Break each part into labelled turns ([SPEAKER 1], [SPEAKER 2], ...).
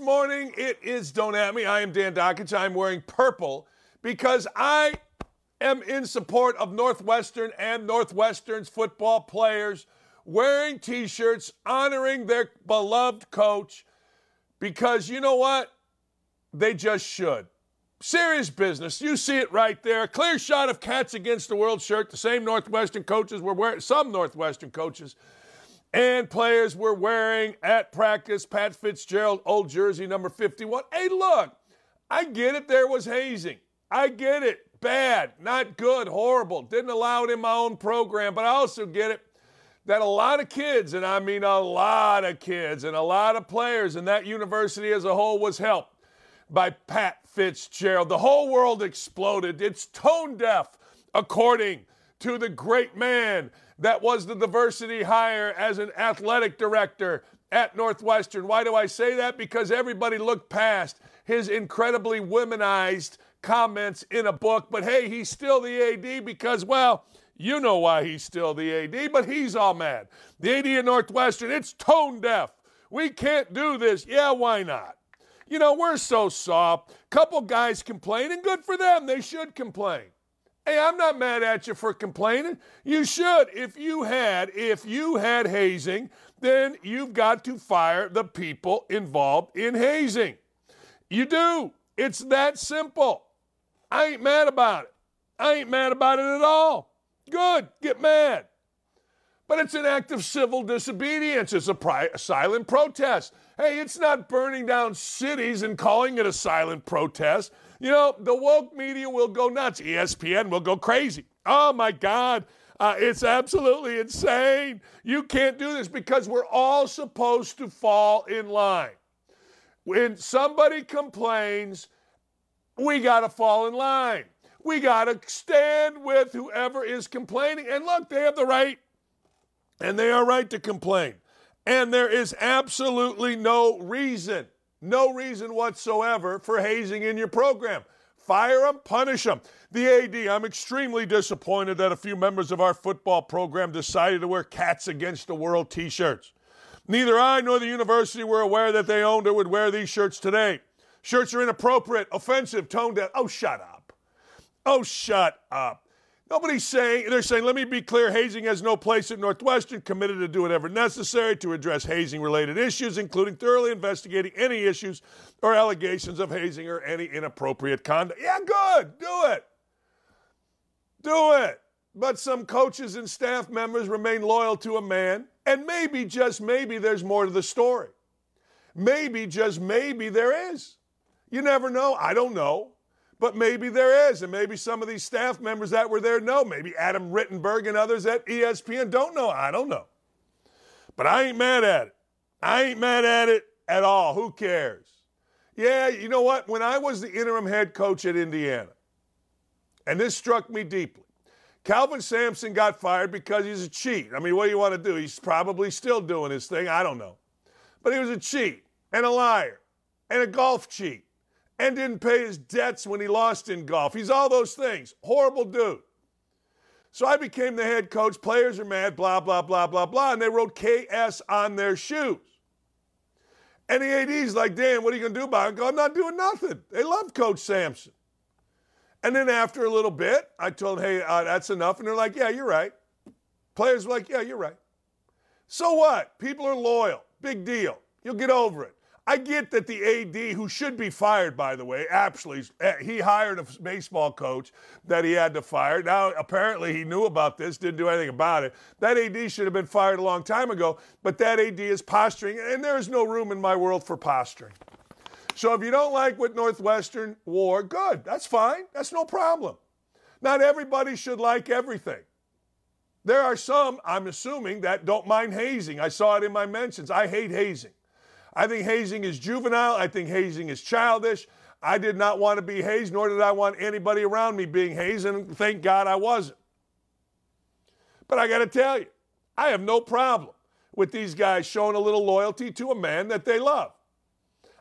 [SPEAKER 1] Morning it is Don't At Me. I am Dan Dakich. I'm wearing purple because I am in support of Northwestern and Northwestern's football players wearing t shirts honoring their beloved coach because you know what? They just should. Serious business. You see it right there. Clear shot of Cats Against the World shirt. The same Northwestern coaches were wearing, some Northwestern coaches and players were wearing at practice Pat Fitzgerald, old jersey number 51. Hey, look, I get it. There was hazing. I get it. Bad, not good, horrible. Didn't allow it in my own program, but I also get it that a lot of kids, and I mean a lot of kids and a lot of players in that university as a whole was helped by Pat Fitzgerald. The whole world exploded. It's tone deaf, according to the great man that was the diversity hire as an athletic director at Northwestern. Why do I say that? Because everybody looked past his incredibly womanized comments in a book. But hey, he's still the AD because, well, you know why he's still the AD, but he's all mad. The AD at Northwestern, it's tone deaf. We can't do this. Yeah, why not? You know, we're so soft. Couple guys complain, and good for them. They should complain. Hey, I'm not mad at you for complaining. You should. If you had, if you had hazing, then you've got to fire the people involved in hazing. You do. It's that simple. I ain't mad about it. I ain't mad about it at all. Good. Get mad. But it's an act of civil disobedience. It's a, pri- a silent protest. Hey, it's not burning down cities and calling it a silent protest. You know, the woke media will go nuts. ESPN will go crazy. Oh my God. Uh, it's absolutely insane. You can't do this because we're all supposed to fall in line. When somebody complains, we got to fall in line. We got to stand with whoever is complaining. And look, they have the right, and they are right to complain. And there is absolutely no reason no reason whatsoever for hazing in your program. Fire them, punish them. The AD, I'm extremely disappointed that a few members of our football program decided to wear Cats Against the World t shirts. Neither I nor the university were aware that they owned or would wear these shirts today. Shirts are inappropriate, offensive, tone deaf. Oh, shut up. Oh, shut up. Nobody's saying, they're saying, let me be clear, hazing has no place at Northwestern, committed to do whatever necessary to address hazing related issues, including thoroughly investigating any issues or allegations of hazing or any inappropriate conduct. Yeah, good, do it. Do it. But some coaches and staff members remain loyal to a man, and maybe, just maybe, there's more to the story. Maybe, just maybe, there is. You never know. I don't know. But maybe there is, and maybe some of these staff members that were there know. Maybe Adam Rittenberg and others at ESPN don't know. I don't know. But I ain't mad at it. I ain't mad at it at all. Who cares? Yeah, you know what? When I was the interim head coach at Indiana, and this struck me deeply, Kelvin Sampson got fired because he's a cheat. I mean, what do you want to do? He's probably still doing his thing. I don't know. But he was a cheat and a liar and a golf cheat and didn't pay his debts when he lost in golf. He's all those things. Horrible dude. So I became the head coach. Players are mad, blah, blah, blah, blah, blah. And they wrote KS on their shoes. And the AD's like, Dan, what are you going to do about it? I go, I'm not doing nothing. They love Coach Sampson. And then after a little bit, I told them, hey, uh, that's enough. And they're like, yeah, you're right. Players were like, yeah, you're right. So what? People are loyal. Big deal. You'll get over it. I get that the AD, who should be fired, by the way, actually, eh, he hired a baseball coach that he had to fire. Now, apparently, he knew about this, didn't do anything about it. That AD should have been fired a long time ago, but that AD is posturing, and there is no room in my world for posturing. So if you don't like what Northwestern wore, good. That's fine. That's no problem. Not everybody should like everything. There are some, I'm assuming, that don't mind hazing. I saw it in my mentions. I hate hazing. I think hazing is juvenile. I think hazing is childish. I did not want to be hazed, nor did I want anybody around me being hazed, and thank God I wasn't. But I got to tell you, I have no problem with these guys showing a little loyalty to a man that they love.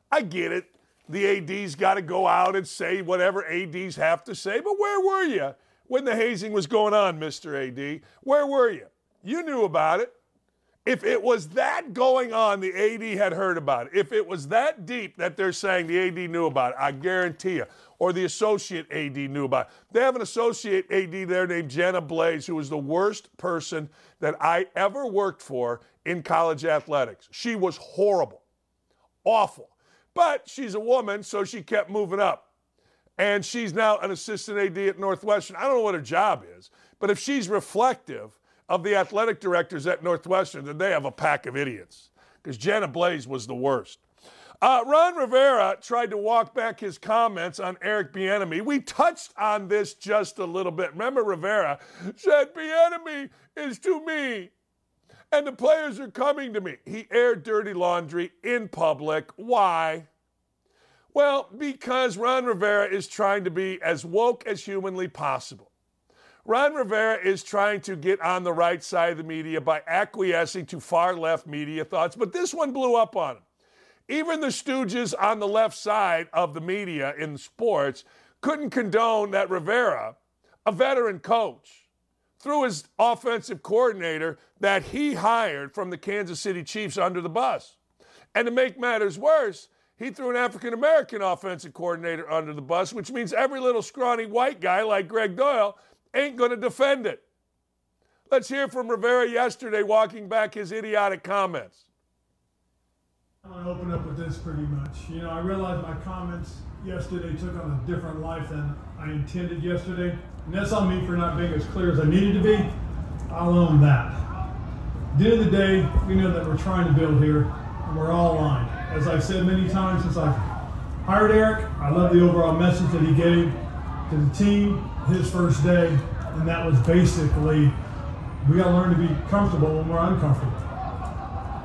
[SPEAKER 1] I get it. The AD's got to go out and say whatever ADs have to say, but where were you when the hazing was going on, Mr. AD? Where were you? You knew about it. If it was that going on, the AD had heard about it. If it was that deep that they're saying the AD knew about it, I guarantee you, or the associate AD knew about it. They have an associate AD there named Jenna Blaze, who was the worst person that I ever worked for in college athletics. She was horrible, awful. But she's a woman, so she kept moving up. And she's now an assistant AD at Northwestern. I don't know what her job is, but if she's reflective of the athletic directors at Northwestern, then they have a pack of idiots. Because Jenna Blaze was the worst. Uh, Ron Rivera tried to walk back his comments on Eric Bieniemy. We touched on this just a little bit. Remember, Rivera said Bieniemy is to me, and the players are coming to me. He aired dirty laundry in public. Why? Well, because Ron Rivera is trying to be as woke as humanly possible. Ron Rivera is trying to get on the right side of the media by acquiescing to far left media thoughts, but this one blew up on him. Even the stooges on the left side of the media in sports couldn't condone that Rivera, a veteran coach, threw his offensive coordinator that he hired from the Kansas City Chiefs under the bus. And to make matters worse, he threw an African American offensive coordinator under the bus, which means every little scrawny white guy like Gregg Doyel ain't going to defend it. Let's hear from Rivera yesterday walking back his idiotic comments.
[SPEAKER 2] I want to open up with this pretty much. You know, I realized my comments yesterday took on a different life than I intended yesterday. And that's on me for not being as clear as I needed to be. I'll own that. At the end of the day, we know that we're trying to build here, and we're all aligned. As I've said many times since I hired Eric, I love the overall message that he gave to the team his first day, and that was basically we got to learn to be comfortable when we're uncomfortable.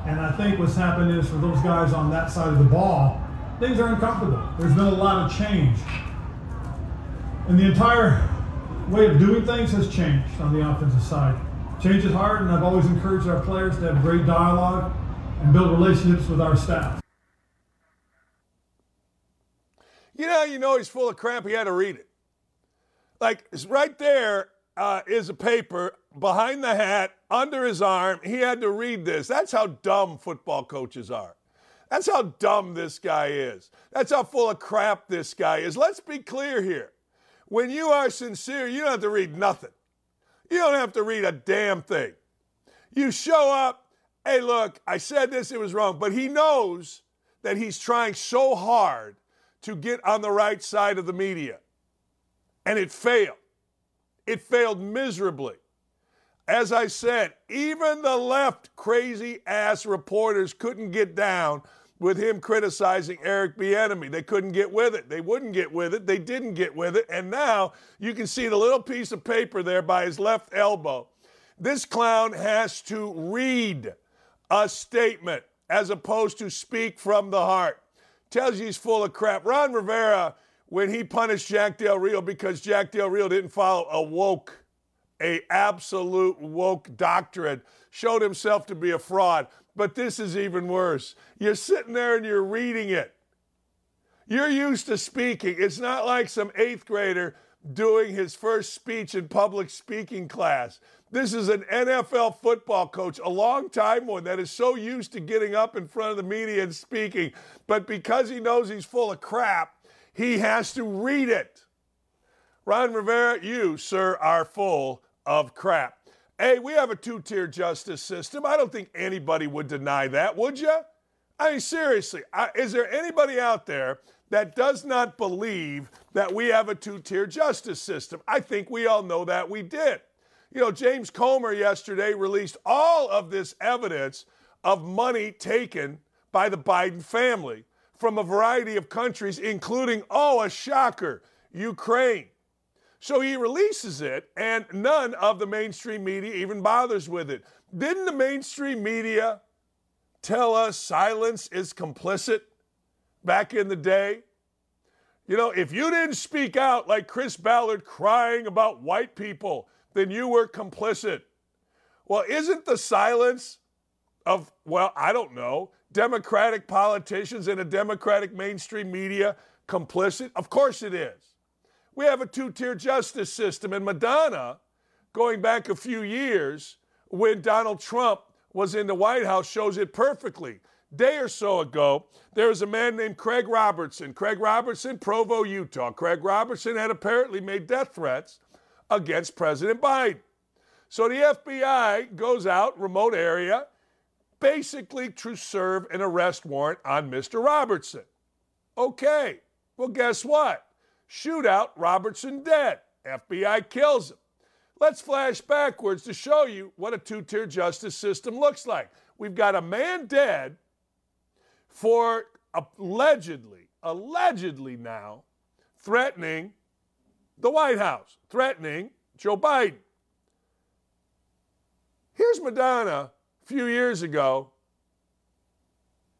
[SPEAKER 2] And I think what's happened is for those guys on that side of the ball, things are uncomfortable. There's been a lot of change. And the entire way of doing things has changed on the offensive side. Change is hard, and I've always encouraged our players to have great dialogue and build relationships with our staff.
[SPEAKER 1] You know, you know he's full of crap. He had to read it. Like right there uh, is a paper behind the hat, under his arm. He had to read this. That's how dumb football coaches are. That's how dumb this guy is. That's how full of crap this guy is. Let's be clear here. When you are sincere, you don't have to read nothing. You don't have to read a damn thing. You show up, hey, look, I said this, it was wrong. But he knows that he's trying so hard to get on the right side of the media. And it failed. It failed miserably. As I said, even the left crazy ass reporters couldn't get down with him criticizing Eric Bieniemy. They couldn't get with it. They wouldn't get with it. They didn't get with it. And now you can see the little piece of paper there by his left elbow. This clown has to read a statement as opposed to speak from the heart. Tells you he's full of crap. Ron Rivera, when he punished Jack Del Rio because Jack Del Rio didn't follow a woke a absolute woke doctrine, showed himself to be a fraud. But this is even worse. You're sitting there and you're reading it. You're used to speaking. It's not like some eighth grader doing his first speech in public speaking class. This is an NFL football coach, a long time one that is so used to getting up in front of the media and speaking. But because he knows he's full of crap, he has to read it. Ron Rivera, you, sir, are full of crap. Hey, we have a two tier justice system. I don't think anybody would deny that, would you? I mean, seriously, is there anybody out there that does not believe that we have a two tier justice system? I think we all know that we did. You know, James Comer yesterday released all of this evidence of money taken by the Biden family from a variety of countries, including, oh, a shocker, Ukraine. So he releases it, and none of the mainstream media even bothers with it. Didn't the mainstream media tell us silence is complicit back in the day? You know, if you didn't speak out like Chris Ballard crying about white people, then you were complicit. Well, isn't the silence of, well, I don't know, Democratic politicians and a Democratic mainstream media complicit? Of course it is. We have a two tier justice system. And Madonna, going back a few years, when Donald Trump was in the White House, shows it perfectly. Day or so ago, there was a man named Craig Robertson. Craig Robertson, Provo, Utah. Craig Robertson had apparently made death threats against President Biden. So the FBI goes out, remote area, basically to serve an arrest warrant on Mr. Robertson. Okay, well, guess what? Shootout, Robertson dead. FBI kills him. Let's flash backwards to show you what a two tier justice system looks like. We've got a man dead for allegedly, allegedly now, threatening the White House, threatening Joe Biden. Here's Madonna few years ago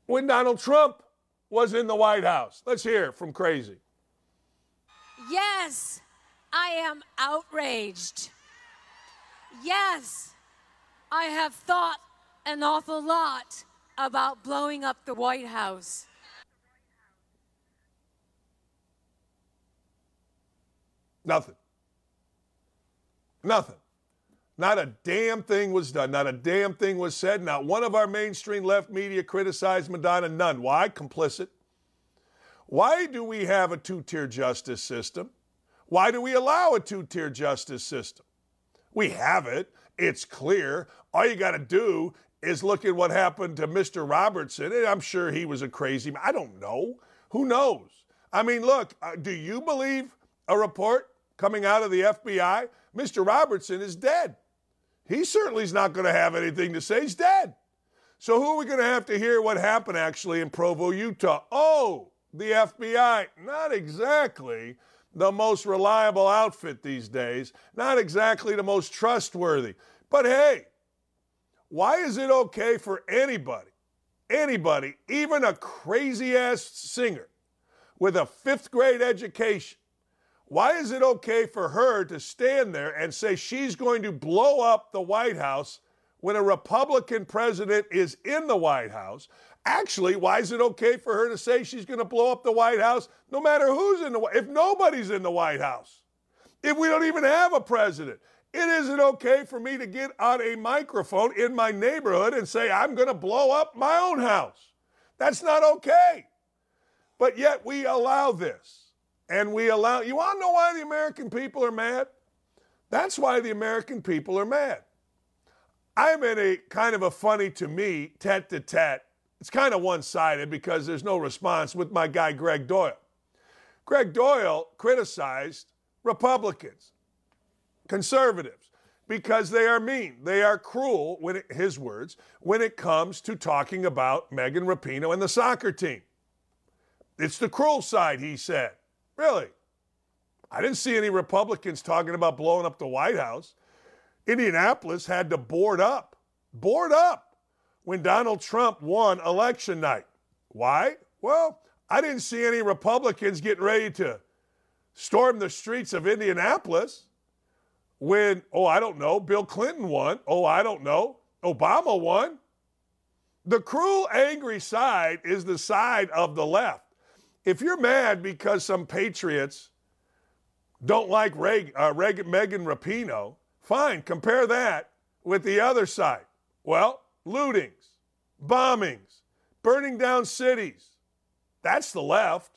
[SPEAKER 1] when Donald Trump was in the White House. Let's hear from Crazy.
[SPEAKER 3] Yes, I am outraged. Yes, I have thought an awful lot about blowing up the White House.
[SPEAKER 1] Nothing. Nothing. Not a damn thing was done. Not a damn thing was said. Not one of our mainstream left media criticized Madonna. None. Why? Complicit. Why do we have a two tier justice system? Why do we allow a two tier justice system? We have it. It's clear. All you got to do is look at what happened to Mr. Robertson. And I'm sure he was a crazy man. I don't know. Who knows? I mean, look, uh, do you believe a report coming out of the FBI? Mr. Robertson is dead. He certainly is not going to have anything to say. He's dead. So, who are we going to have to hear what happened actually in Provo, Utah? Oh, the FBI, not exactly the most reliable outfit these days, not exactly the most trustworthy. But hey, why is it okay for anybody, anybody, even a crazy ass singer with a fifth grade education, why is it okay for her to stand there and say she's going to blow up the White House when a Republican president is in the White House? Actually, why is it okay for her to say she's going to blow up the White House no matter who's in the if nobody's in the White House? If we don't even have a president, it isn't okay for me to get on a microphone in my neighborhood and say I'm going to blow up my own house. That's not okay. But yet we allow this. And we allow You want to know why the American people are mad? That's why the American people are mad. I'm in a kind of a funny to me tete to tete it's kind of one sided because there's no response with my guy, Gregg Doyel. Gregg Doyel criticized Republicans, conservatives, because they are mean. They are cruel, when it, his words, when it comes to talking about Megan Rapinoe and the soccer team. It's the cruel side, he said. Really? I didn't see any Republicans talking about blowing up the White House. Indianapolis had to board up. Board up when Donald Trump won election night. Why? Well, I didn't see any Republicans getting ready to storm the streets of Indianapolis when, oh, I don't know, Bill Clinton won. Oh, I don't know, Obama won. The cruel, angry side is the side of the left. If you're mad because some patriots don't like uh, Megan Rapinoe, fine, compare that with the other side. Well, lootings, bombings, burning down cities. That's the left.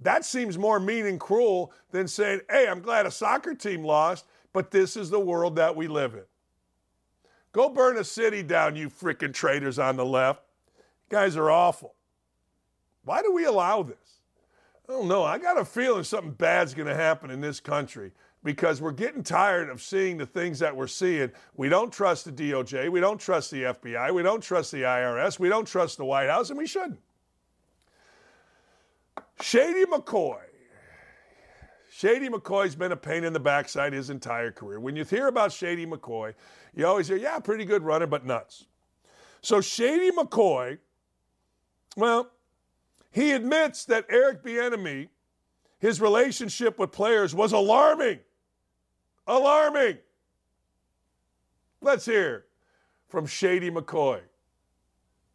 [SPEAKER 1] That seems more mean and cruel than saying, hey, I'm glad a soccer team lost, but this is the world that we live in. Go burn a city down, you freaking traitors on the left. You guys are awful. Why do we allow this? I don't know. I got a feeling something bad's going to happen in this country because we're getting tired of seeing the things that we're seeing. We don't trust the DOJ. We don't trust the FBI. We don't trust the IRS. We don't trust the White House, and we shouldn't. Shady McCoy. Shady McCoy's been a pain in the backside his entire career. When you hear about Shady McCoy, you always hear, yeah, pretty good runner, but nuts. So Shady McCoy, well, he admits that Eric Bieniemy, his relationship with players was alarming. Alarming. Let's hear from Shady McCoy.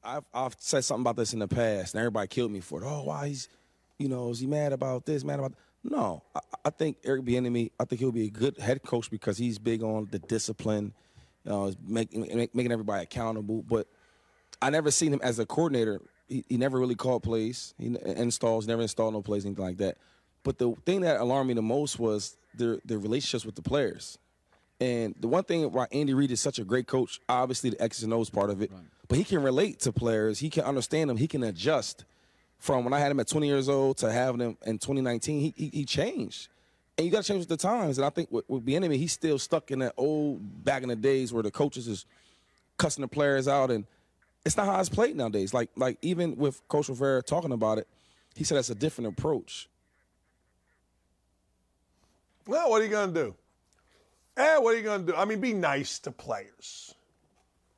[SPEAKER 4] I've, I've said something about this in the past, and everybody killed me for it. Oh, why he's, you know, is he mad about this, mad about? No, I, I think Eric Bieniemy. I think he'll be a good head coach because he's big on the discipline, you know, making making everybody accountable. But I never seen him as a coordinator. He, he never really called plays. He uh, installs, never installed no plays, anything like that. But the thing that alarmed me the most was their their relationships with the players. And the one thing why Andy Reid is such a great coach, obviously the X's and O's part of it, right. but he can relate to players. He can understand them. He can adjust. From when I had him at 20 years old to having him in 2019, he, he, he changed. And you got to change with the times. And I think with, with Bieniemy, he's still stuck in that old back in the days where the coaches is cussing the players out, and it's not how it's played nowadays. Like like even with Coach Rivera talking about it, he said that's a different approach.
[SPEAKER 1] Well, what are you to do? Eh, what are you to do? I mean, be nice to players.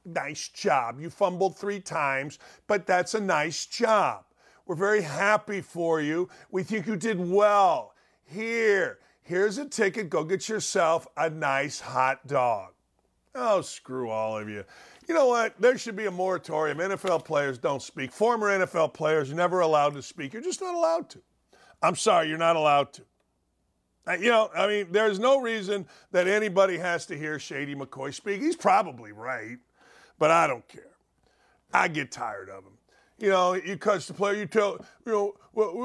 [SPEAKER 1] Nice job. You fumbled three times, but that's a nice job. We're very happy for you. We think you did well. Here, here's a ticket. Go get yourself a nice hot dog. Oh, screw all of you. You know what? There should be a moratorium. NFL players don't speak. Former NFL players are never allowed to speak. You're just not allowed to. I'm sorry, you're not allowed to. Uh, you know, I mean, there's no reason that anybody has to hear Shady McCoy speak. He's probably right, but I don't care. I get tired of him. You know, you cuss the player, you tell, you know, well,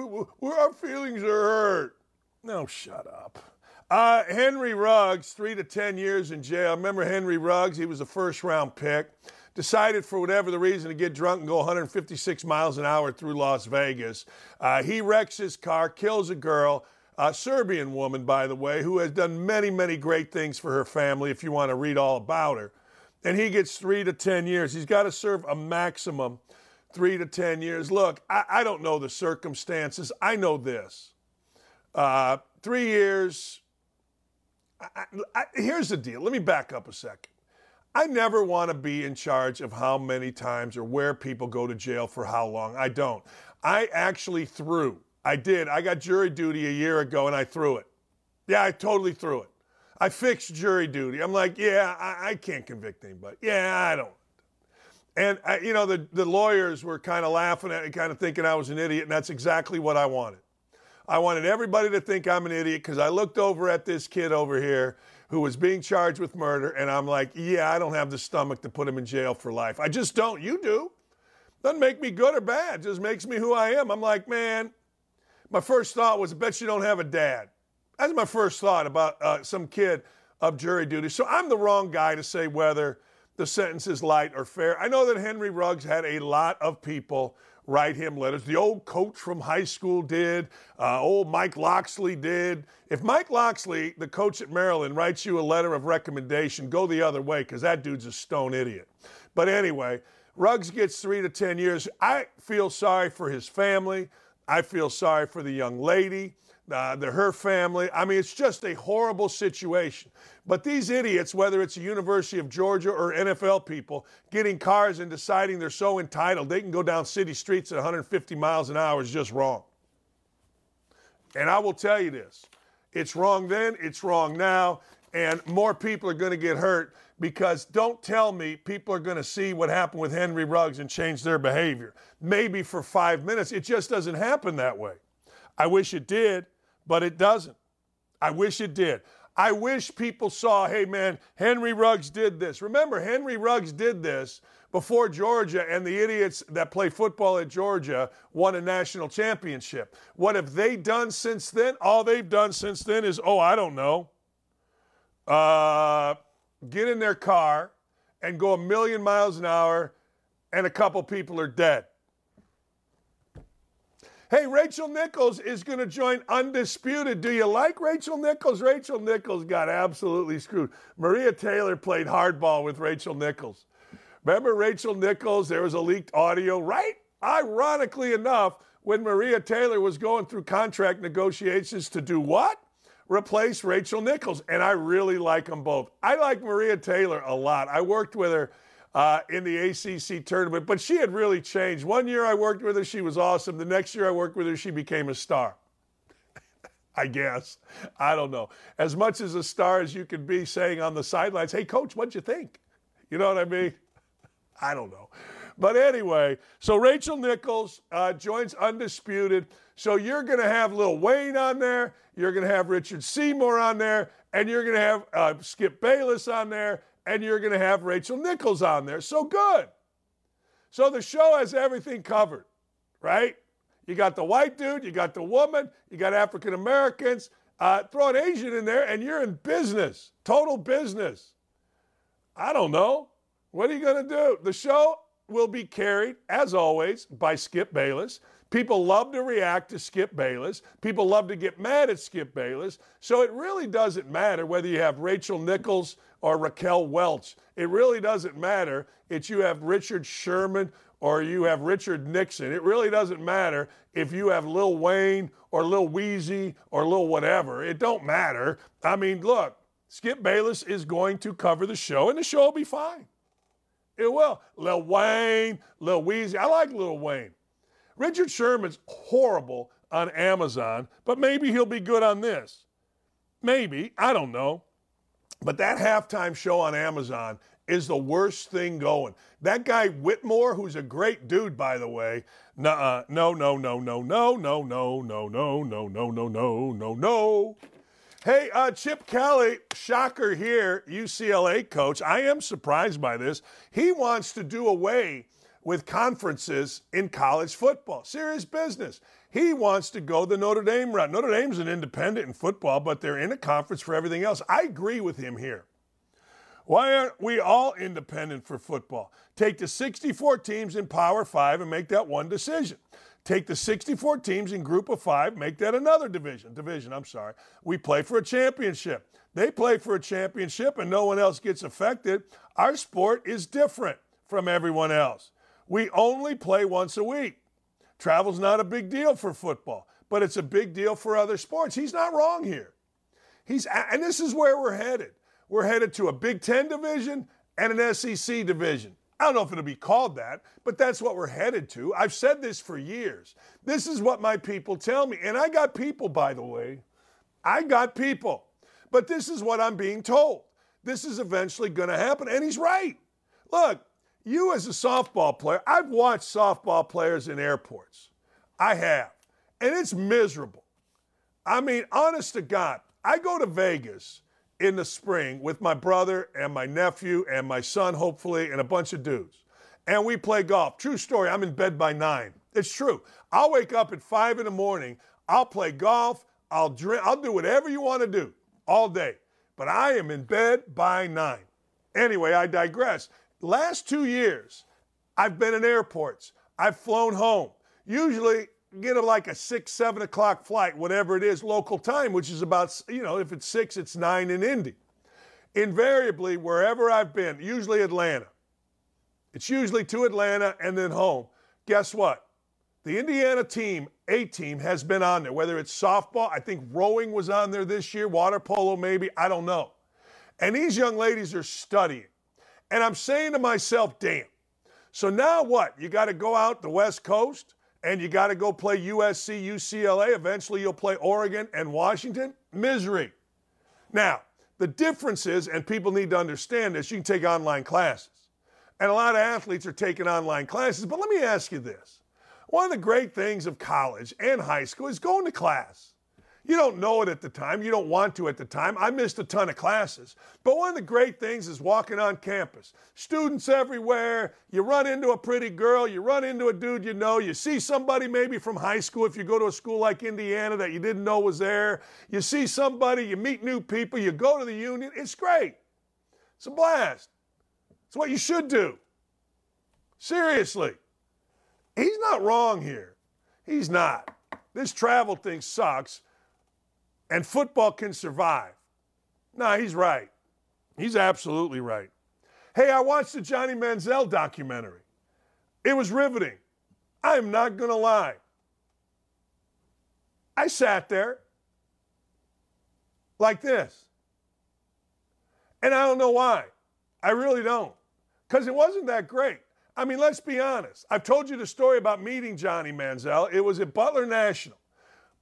[SPEAKER 1] we, we, our feelings are hurt. No, shut up. Uh, Henry Ruggs, three to 10 years in jail. Remember Henry Ruggs? He was a first round pick. Decided for whatever the reason to get drunk and go 156 miles an hour through Las Vegas. Uh, he wrecks his car, kills a girl, a Serbian woman, by the way, who has done many, many great things for her family, if you want to read all about her. And he gets three to 10 years. He's got to serve a maximum three to 10 years. Look, I, I don't know the circumstances. I know this. Uh, three years. I, I, here's the deal. Let me back up a second. I never want to be in charge of how many times or where people go to jail for how long. I don't. I actually threw I did. I got jury duty a year ago and I threw it. Yeah, I totally threw it. I fixed jury duty. I'm like, yeah, I, I can't convict anybody. Yeah, I don't. And, I, you know, the, the lawyers were kind of laughing at me, kind of thinking I was an idiot, and that's exactly what I wanted. I wanted everybody to think I'm an idiot because I looked over at this kid over here who was being charged with murder, and I'm like, yeah, I don't have the stomach to put him in jail for life. I just don't. You do. Doesn't make me good or bad, just makes me who I am. I'm like, man, my first thought was, I bet you don't have a dad. That's my first thought about uh, some kid of jury duty. So I'm the wrong guy to say whether the sentence is light or fair. I know that Henry Ruggs had a lot of people write him letters. The old coach from high school did. Uh, old Mike Locksley did. If Mike Locksley, the coach at Maryland, writes you a letter of recommendation, go the other way because that dude's a stone idiot. But anyway, Ruggs gets three to 10 years. I feel sorry for his family. I feel sorry for the young lady, uh, the, her family. I mean, it's just a horrible situation. But these idiots, whether it's the University of Georgia or NFL people, getting cars and deciding they're so entitled they can go down city streets at 150 miles an hour is just wrong. And I will tell you this it's wrong then, it's wrong now, and more people are going to get hurt because don't tell me people are going to see what happened with Henry Ruggs and change their behavior. Maybe for five minutes. It just doesn't happen that way. I wish it did, but it doesn't. I wish it did. I wish people saw, hey man, Henry Ruggs did this. Remember, Henry Ruggs did this before Georgia and the idiots that play football at Georgia won a national championship. What have they done since then? All they've done since then is, oh, I don't know. Uh, get in their car and go a million miles an hour, and a couple people are dead. Hey, Rachel Nichols is going to join Undisputed. Do you like Rachel Nichols? Rachel Nichols got absolutely screwed. Maria Taylor played hardball with Rachel Nichols. Remember Rachel Nichols? There was a leaked audio, right? Ironically enough, when Maria Taylor was going through contract negotiations to do what? replace Rachel Nichols, and I really like them both. I like Maria Taylor a lot. I worked with her uh, in the ACC tournament, but she had really changed. One year I worked with her, she was awesome. The next year I worked with her, she became a star. I guess. I don't know. As much as a star as you could be saying on the sidelines, hey, coach, what'd you think? You know what I mean? I don't know. But anyway, so Rachel Nichols uh, joins Undisputed. So you're going to have Lil Wayne on there. You're going to have Richard Seymour on there. And you're going to have uh, Skip Bayless on there and you're going to have Rachel Nichols on there. So good. So the show has everything covered, right? You got the white dude, you got the woman, you got African Americans. Uh, throw an Asian in there, and you're in business, total business. I don't know. What are you going to do? The show will be carried, as always, by Skip Bayless. People love to react to Skip Bayless. People love to get mad at Skip Bayless. So it really doesn't matter whether you have Rachel Nichols or Raquel Welch. It really doesn't matter. It's you have Richard Sherman or you have Richard Nixon. It really doesn't matter if you have Lil Wayne or Lil Weezy or Lil whatever. It don't matter. I mean, look, Skip Bayless is going to cover the show, and the show will be fine. It will. Lil Wayne, Lil Weezy. I like Lil Wayne. Richard Sherman's horrible on Amazon, but maybe he'll be good on this. Maybe. I don't know. But that halftime show on Amazon is the worst thing going. That guy Whitmore, who's a great dude, by the way, no, no, no, no, no, no, no, no, no, no, no, no, no, no, no, no. Hey, uh, Chip Kelly, shocker here, UCLA coach. I am surprised by this. He wants to do away with conferences in college football. Serious business. He wants to go the Notre Dame route. Notre Dame's an independent in football, but they're in a conference for everything else. I agree with him here. Why aren't we all independent for football? Take the 64 teams in Power 5 and make that one decision. Take the 64 teams in Group of 5, make that another division. Division, I'm sorry. We play for a championship. They play for a championship and no one else gets affected. Our sport is different from everyone else. We only play once a week. Travel's not a big deal for football, but it's a big deal for other sports. He's not wrong here. He's and this is where we're headed. We're headed to a Big 10 division and an SEC division. I don't know if it'll be called that, but that's what we're headed to. I've said this for years. This is what my people tell me. And I got people, by the way. I got people. But this is what I'm being told. This is eventually going to happen. And he's right. Look, you as a softball player, I've watched softball players in airports. I have. And it's miserable. I mean, honest to God, I go to Vegas in the spring with my brother and my nephew and my son, hopefully, and a bunch of dudes. And we play golf. True story, I'm in bed by nine. It's true. I'll wake up at five in the morning. I'll play golf. I'll drink. I'll do whatever you want to do all day. But I am in bed by nine. Anyway, I digress. Last two years, I've been in airports. I've flown home. Usually, get a, like a six, seven o'clock flight, whatever it is, local time, which is about, you know, if it's six, it's nine in Indy. Invariably, wherever I've been, usually Atlanta, it's usually to Atlanta and then home. Guess what? The Indiana team, A team, has been on there, whether it's softball, I think rowing was on there this year, water polo maybe, I don't know. And these young ladies are studying. And I'm saying to myself, damn. So now what? You got to go out the West Coast and you got to go play USC, UCLA. Eventually you'll play Oregon and Washington. Misery. Now, the difference is, and people need to understand this, you can take online classes. And a lot of athletes are taking online classes. But let me ask you this one of the great things of college and high school is going to class. You don't know it at the time. You don't want to at the time. I missed a ton of classes. But one of the great things is walking on campus. Students everywhere. You run into a pretty girl. You run into a dude you know. You see somebody maybe from high school if you go to a school like Indiana that you didn't know was there. You see somebody, you meet new people, you go to the union. It's great. It's a blast. It's what you should do. Seriously. He's not wrong here. He's not. This travel thing sucks and football can survive. No, he's right. He's absolutely right. Hey, I watched the Johnny Manziel documentary. It was riveting. I am not going to lie. I sat there. like this. And I don't know why. I really don't. Because it wasn't that great. I mean, let's be honest. I've told you the story about meeting Johnny Manziel. It was at Butler National.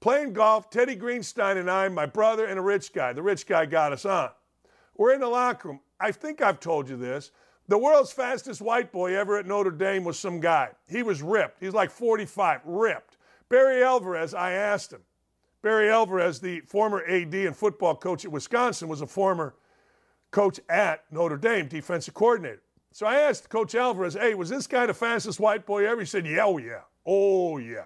[SPEAKER 1] Playing golf, Teddy Greenstein and I, my brother, and a rich guy. The rich guy got us on. We're in the locker room. I think I've told you this. The world's fastest white boy ever at Notre Dame was some guy. He was ripped. He's like 45, ripped. Barry Alvarez, I asked him. Barry Alvarez, the former AD and football coach at Wisconsin, was a former coach at Notre Dame, defensive coordinator. So I asked Coach Alvarez, hey, was this guy the fastest white boy ever? He said, yeah, oh, yeah. Oh, yeah.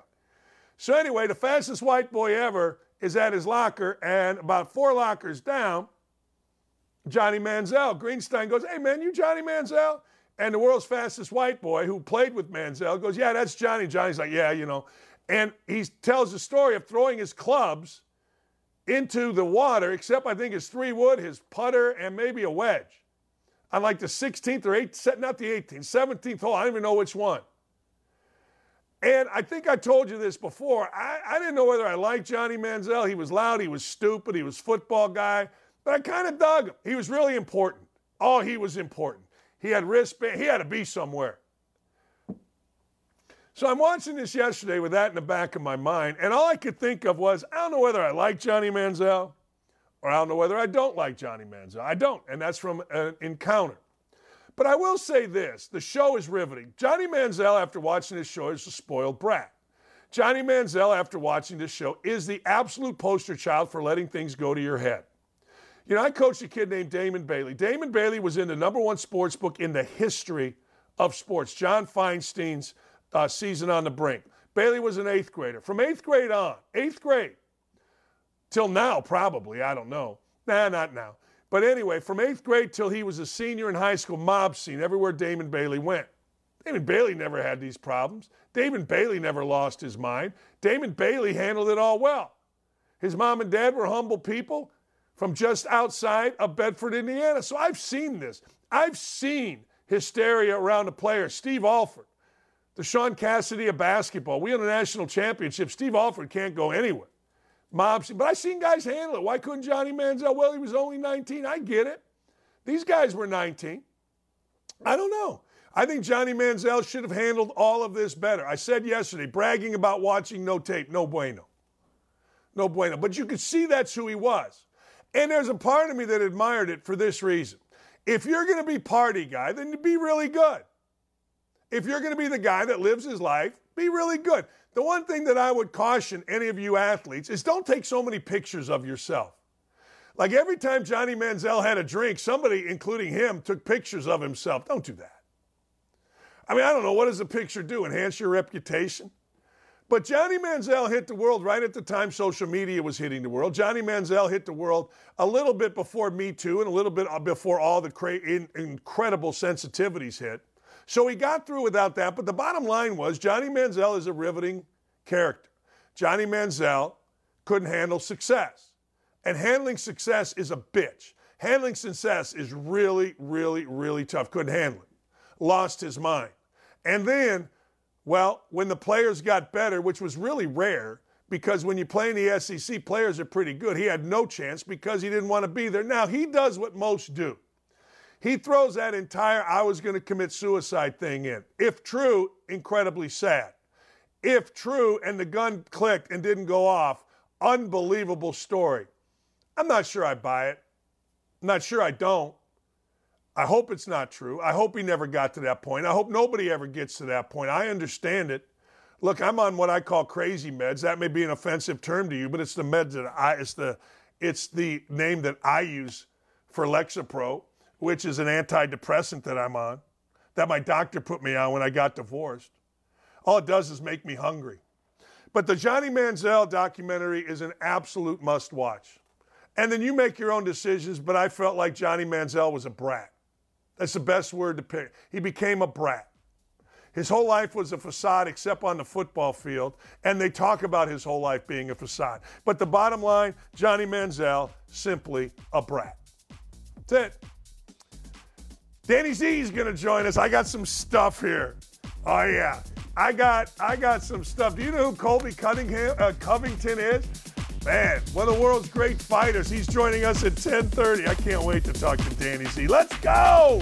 [SPEAKER 1] So anyway, the fastest white boy ever is at his locker, and about four lockers down, Johnny Manziel. Greenstein goes, hey, man, you Johnny Manziel? And the world's fastest white boy who played with Manziel goes, yeah, that's Johnny. Johnny's like, yeah, you know. And he tells the story of throwing his clubs into the water, except I think his three wood, his putter, and maybe a wedge. On like the 16th or 18th, not the 18th, 17th hole. I don't even know which one. And I think I told you this before. I, I didn't know whether I liked Johnny Manziel. He was loud, he was stupid, he was football guy, but I kind of dug him. He was really important. Oh, he was important. He had wristband. He had to be somewhere. So I'm watching this yesterday with that in the back of my mind, and all I could think of was I don't know whether I like Johnny Manziel or I don't know whether I don't like Johnny Manziel. I don't, and that's from an encounter. But I will say this the show is riveting. Johnny Manziel, after watching this show, is a spoiled brat. Johnny Manziel, after watching this show, is the absolute poster child for letting things go to your head. You know, I coached a kid named Damon Bailey. Damon Bailey was in the number one sports book in the history of sports, John Feinstein's uh, season on the brink. Bailey was an eighth grader. From eighth grade on, eighth grade, till now, probably, I don't know. Nah, not now. But anyway, from eighth grade till he was a senior in high school, mob scene everywhere Damon Bailey went. Damon Bailey never had these problems. Damon Bailey never lost his mind. Damon Bailey handled it all well. His mom and dad were humble people from just outside of Bedford, Indiana. So I've seen this. I've seen hysteria around a player, Steve Alford, the Shaun Cassidy of basketball. We won a national championship. Steve Alford can't go anywhere. Mobs, but I seen guys handle it. Why couldn't Johnny Manziel? Well, he was only 19. I get it. These guys were 19. I don't know. I think Johnny Manziel should have handled all of this better. I said yesterday, bragging about watching no tape, no bueno. No bueno. But you could see that's who he was. And there's a part of me that admired it for this reason. If you're going to be party guy, then be really good if you're going to be the guy that lives his life, be really good. The one thing that I would caution any of you athletes is don't take so many pictures of yourself. Like every time Johnny Manziel had a drink, somebody, including him, took pictures of himself. Don't do that. I mean, I don't know. What does a picture do? Enhance your reputation? But Johnny Manziel hit the world right at the time social media was hitting the world. Johnny Manziel hit the world a little bit before Me Too and a little bit uh, before all the cra- in- incredible sensitivities hit. So he got through without that. But the bottom line was Johnny Manziel is a riveting character. Johnny Manziel couldn't handle success. And handling success is a bitch. Handling success is really, really, really tough. Couldn't handle it. Lost his mind. And then, well, when the players got better, which was really rare, because when you play in the SEC, players are pretty good. He had no chance because he didn't want to be there. Now, he does what most do. He throws that entire I was going to commit suicide thing in. If true, incredibly sad. If true, and the gun clicked and didn't go off, unbelievable story. I'm not sure I buy it. I'm not sure I don't. I hope it's not true. I hope he never got to that point. I hope nobody ever gets to that point. I understand it. Look, I'm on what I call crazy meds. That may be an offensive term to you, but it's the meds that I it's the it's the name that I use for Lexapro which is an antidepressant that I'm on, that my doctor put me on when I got divorced. All it does is make me hungry. But the Johnny Manziel documentary is an absolute must watch. And then you make your own decisions, but I felt like Johnny Manziel was a brat. That's the best word to pick. He became a brat. His whole life was a facade except on the football field, and they talk about his whole life being a facade. But the bottom line Johnny Manziel, simply a brat. That's it. Danny Z is going to join us. I got some stuff here. Oh yeah, I got I got some stuff. Do you know who Colby Cunningham uh, Covington is? Man, one of the world's great fighters. He's joining us at 10:30. I can't wait to talk to Danny Z. Let's go!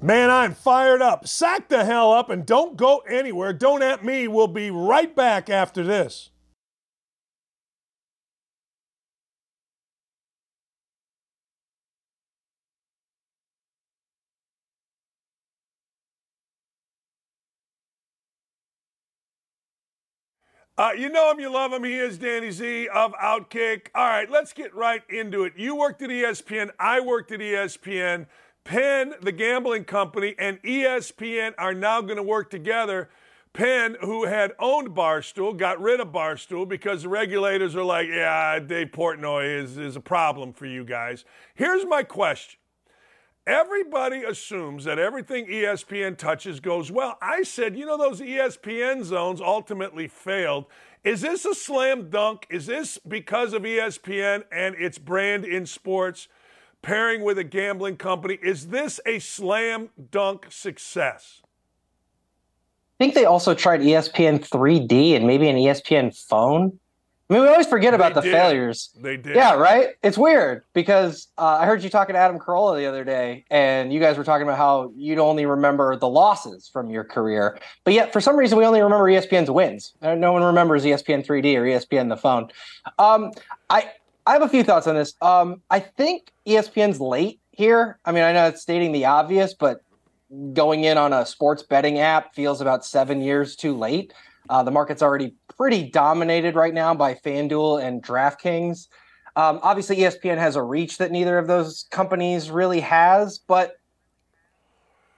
[SPEAKER 1] Man, I'm fired up. Sack the hell up and don't go anywhere. Don't at me. We'll be right back after this. Uh, you know him, you love him. He is Danny Z of Outkick. All right, let's get right into it. You worked at ESPN, I worked at ESPN. Penn, the gambling company, and ESPN are now going to work together. Penn, who had owned Barstool, got rid of Barstool because the regulators are like, yeah, Dave Portnoy is, is a problem for you guys. Here's my question Everybody assumes that everything ESPN touches goes well. I said, you know, those ESPN zones ultimately failed. Is this a slam dunk? Is this because of ESPN and its brand in sports pairing with a gambling company? Is this a slam dunk success?
[SPEAKER 5] I think they also tried ESPN 3D and maybe an ESPN phone. I mean, we always forget about
[SPEAKER 1] They
[SPEAKER 5] the
[SPEAKER 1] did.
[SPEAKER 5] failures.
[SPEAKER 1] They did.
[SPEAKER 5] Yeah, right. It's weird because uh, I heard you talking to Adam Carolla the other day, and you guys were talking about how you'd only remember the losses from your career, but yet for some reason we only remember ESPN's wins. No one remembers ESPN 3D or ESPN the phone. Um, I I have a few thoughts on this. Um, I think ESPN's late here. I mean, I know it's stating the obvious, but going in on a sports betting app feels about seven years too late. Uh, the market's already pretty dominated right now by FanDuel and DraftKings. Um, obviously, ESPN has a reach that neither of those companies really has, but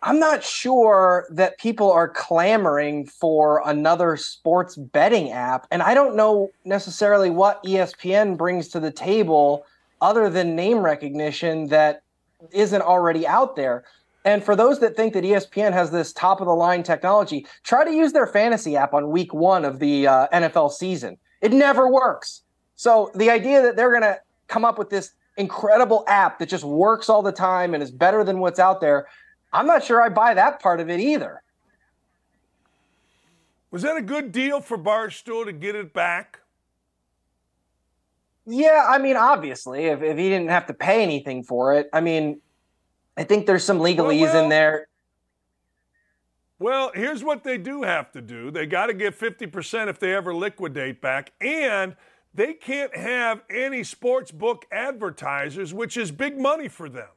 [SPEAKER 5] I'm not sure that people are clamoring for another sports betting app. And I don't know necessarily what ESPN brings to the table other than name recognition that isn't already out there. And for those that think that ESPN has this top of the line technology, try to use their fantasy app on week one of the uh, NFL season. It never works. So the idea that they're going to come up with this incredible app that just works all the time and is better than what's out there, I'm not sure I buy that part of it either.
[SPEAKER 1] Was that a good deal for Barstool to get it back?
[SPEAKER 5] Yeah, I mean, obviously, if, if he didn't have to pay anything for it, I mean, I think there's some legalese
[SPEAKER 1] well-
[SPEAKER 5] in there.
[SPEAKER 1] Well, here's what they do have to do. They got to get 50% if they ever liquidate back, and they can't have any sports book advertisers, which is big money for them.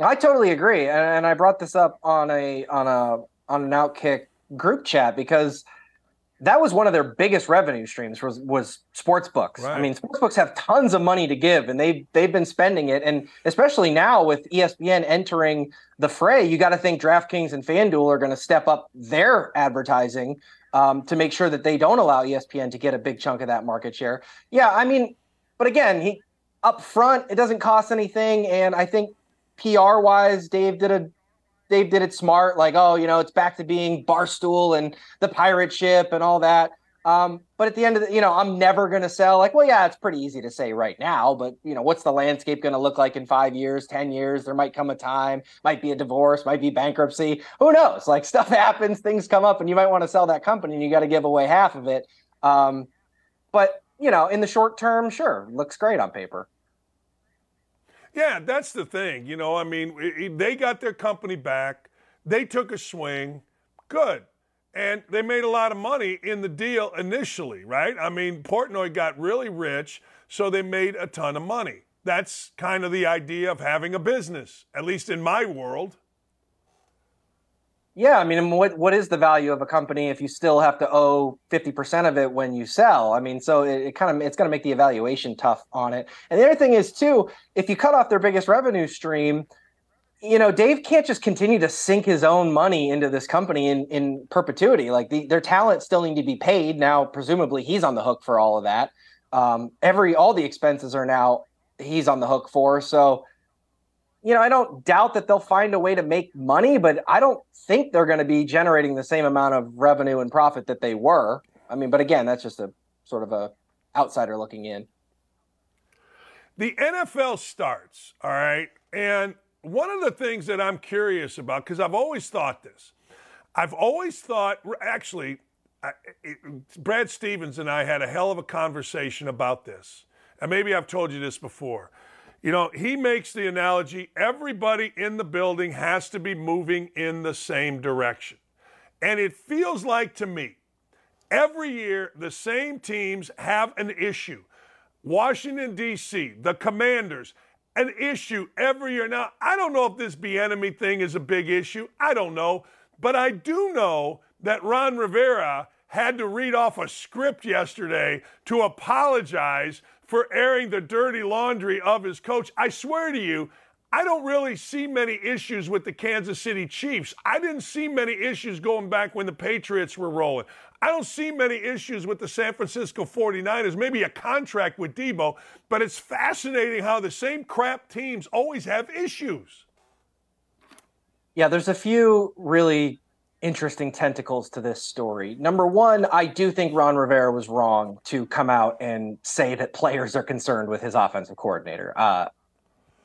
[SPEAKER 5] I totally agree, and, and I brought this up on a on a on an Outkick group chat because that was one of their biggest revenue streams was was sports books. I mean, sports books have tons of money to give, and they they've been spending it, and especially now with ESPN entering the fray, you got to think DraftKings and FanDuel are going to step up their advertising um, to make sure that they don't allow ESPN to get a big chunk of that market share. Yeah, I mean, but again, he up front, it doesn't cost anything, and I think PR wise, Dave did a Dave did it smart. Like, oh, you know, it's back to being Barstool and the pirate ship and all that. Um, but at the end of the, you know, I'm never going to sell. Like, well, yeah, it's pretty easy to say right now, but you know, what's the landscape going to look like in five years, ten years? There might come a time, might be a divorce, might be bankruptcy. Who knows? Like, stuff happens, things come up, and you might want to sell that company, and you got to give away half of it. Um, but you know, in the short term, sure, looks great on paper.
[SPEAKER 1] Yeah, that's the thing. You know, I mean, they got their company back. They took a swing. Good. And they made a lot of money in the deal initially, right? I mean, Portnoy got really rich, so they made a ton of money. That's kind of the idea of having a business, at least in my world.
[SPEAKER 5] Yeah, I mean, what what is the value of a company if you still have to owe fifty percent of it when you sell? I mean, so it, it kind of it's going to make the evaluation tough on it. And the other thing is too, if you cut off their biggest revenue stream, you know, Dave can't just continue to sink his own money into this company in in perpetuity. Like the, their talent still need to be paid. Now, presumably, he's on the hook for all of that. Um, every all the expenses are now he's on the hook for. So you know, I don't doubt that they'll find a way to make money, but I don't think they're going to be generating the same amount of revenue and profit that they were. I mean, but again, that's just a sort of a outsider looking in.
[SPEAKER 1] The NFL starts, all right? And one of the things that I'm curious about, because I've always thought this, I've always thought, actually, I, it, Brad Stevens and I had a hell of a conversation about this. And maybe I've told you this before. You know, he makes the analogy everybody in the building has to be moving in the same direction. And it feels like to me, every year the same teams have an issue. Washington, D.C., the commanders, an issue every year. Now, I don't know if this Bieniemy thing is a big issue. I don't know. But I do know that Ron Rivera had to read off a script yesterday to apologize for airing the dirty laundry of his coach. I swear to you, I don't really see many issues with the Kansas City Chiefs. I didn't see many issues going back when the Patriots were rolling. I don't see many issues with the San Francisco 49ers, maybe a contract with Deebo, but it's fascinating how the same crap teams always have issues.
[SPEAKER 5] Yeah, there's a few really interesting tentacles to this story. Number one, I do think Ron Rivera was wrong to come out and say that players are concerned with his offensive coordinator. Uh,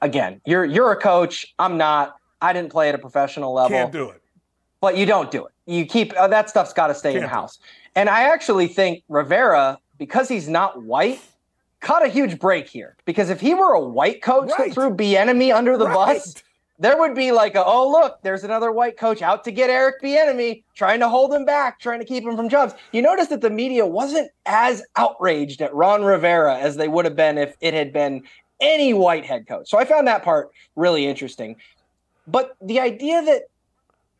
[SPEAKER 5] again, you're you're a coach. I'm not. I didn't play at a professional level.
[SPEAKER 1] Can't do it.
[SPEAKER 5] But you don't do it. You keep uh, that stuff's got to stay in house. And I actually think Rivera, because he's not white, caught a huge break here. Because if he were a white coach right. that threw Bieniemy under the right. bus, there would be like, a, oh look, there's another white coach out to get Eric Bieniemy, trying to hold him back, trying to keep him from jobs. You notice that the media wasn't as outraged at Ron Rivera as they would have been if it had been any white head coach. So I found that part really interesting. But the idea that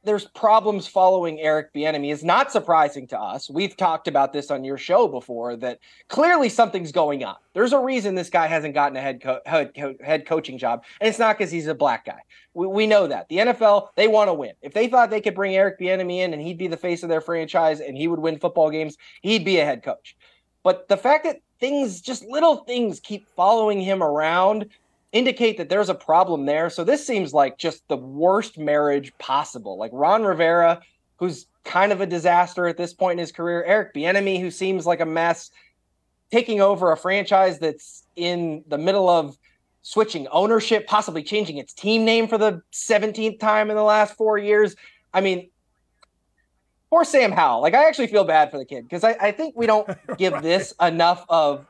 [SPEAKER 5] there's problems following Eric Bieniemy is not surprising to us. We've talked about this on your show before that clearly something's going on. There's a reason this guy hasn't gotten a head co- head, co- head coaching job, and it's not because he's a black guy. We, we know that the NFL they want to win. If they thought they could bring Eric Bieniemy in and he'd be the face of their franchise and he would win football games, he'd be a head coach. But the fact that things, just little things, keep following him around indicate that there's a problem there. So this seems like just the worst marriage possible. Like Ron Rivera, who's kind of a disaster at this point in his career, Eric Bieniemy, who seems like a mess, taking over a franchise that's in the middle of switching ownership, possibly changing its team name for the 17th time in the last four years. I mean, poor Sam Howell. Like I actually feel bad for the kid because I, I think we don't give right. this enough of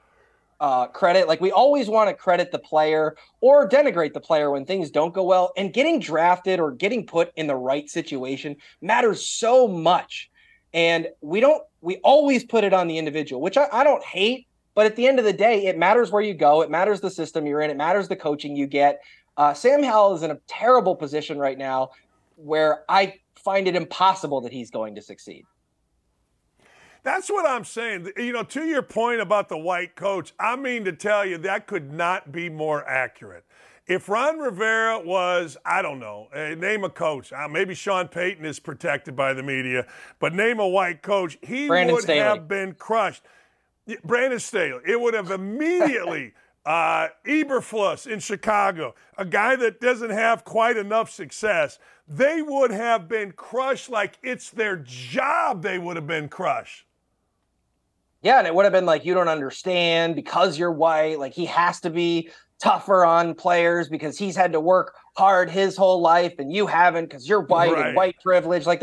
[SPEAKER 5] uh, credit. Like we always want to credit the player or denigrate the player when things don't go well. And getting drafted or getting put in the right situation matters so much. And we don't. We always put it on the individual, which I, I don't hate. But at the end of the day, it matters where you go. It matters the system you're in. It matters the coaching you get. Uh, Sam Howell is in a terrible position right now, where I find it impossible that he's going to succeed.
[SPEAKER 1] That's what I'm saying. You know, to your point about the white coach, I mean to tell you that could not be more accurate. If Ron Rivera was, I don't know, uh, name a coach. Uh, maybe Sean Payton is protected by the media, but name a white coach, he Brandon would Staley. have been crushed. Brandon Staley. It would have immediately. uh, Eberflus in Chicago, a guy that doesn't have quite enough success, they would have been crushed like it's their job. They would have been crushed.
[SPEAKER 5] Yeah, and it would have been like you don't understand because you're white. Like he has to be tougher on players because he's had to work hard his whole life, and you haven't because you're white right. and white privilege. Like,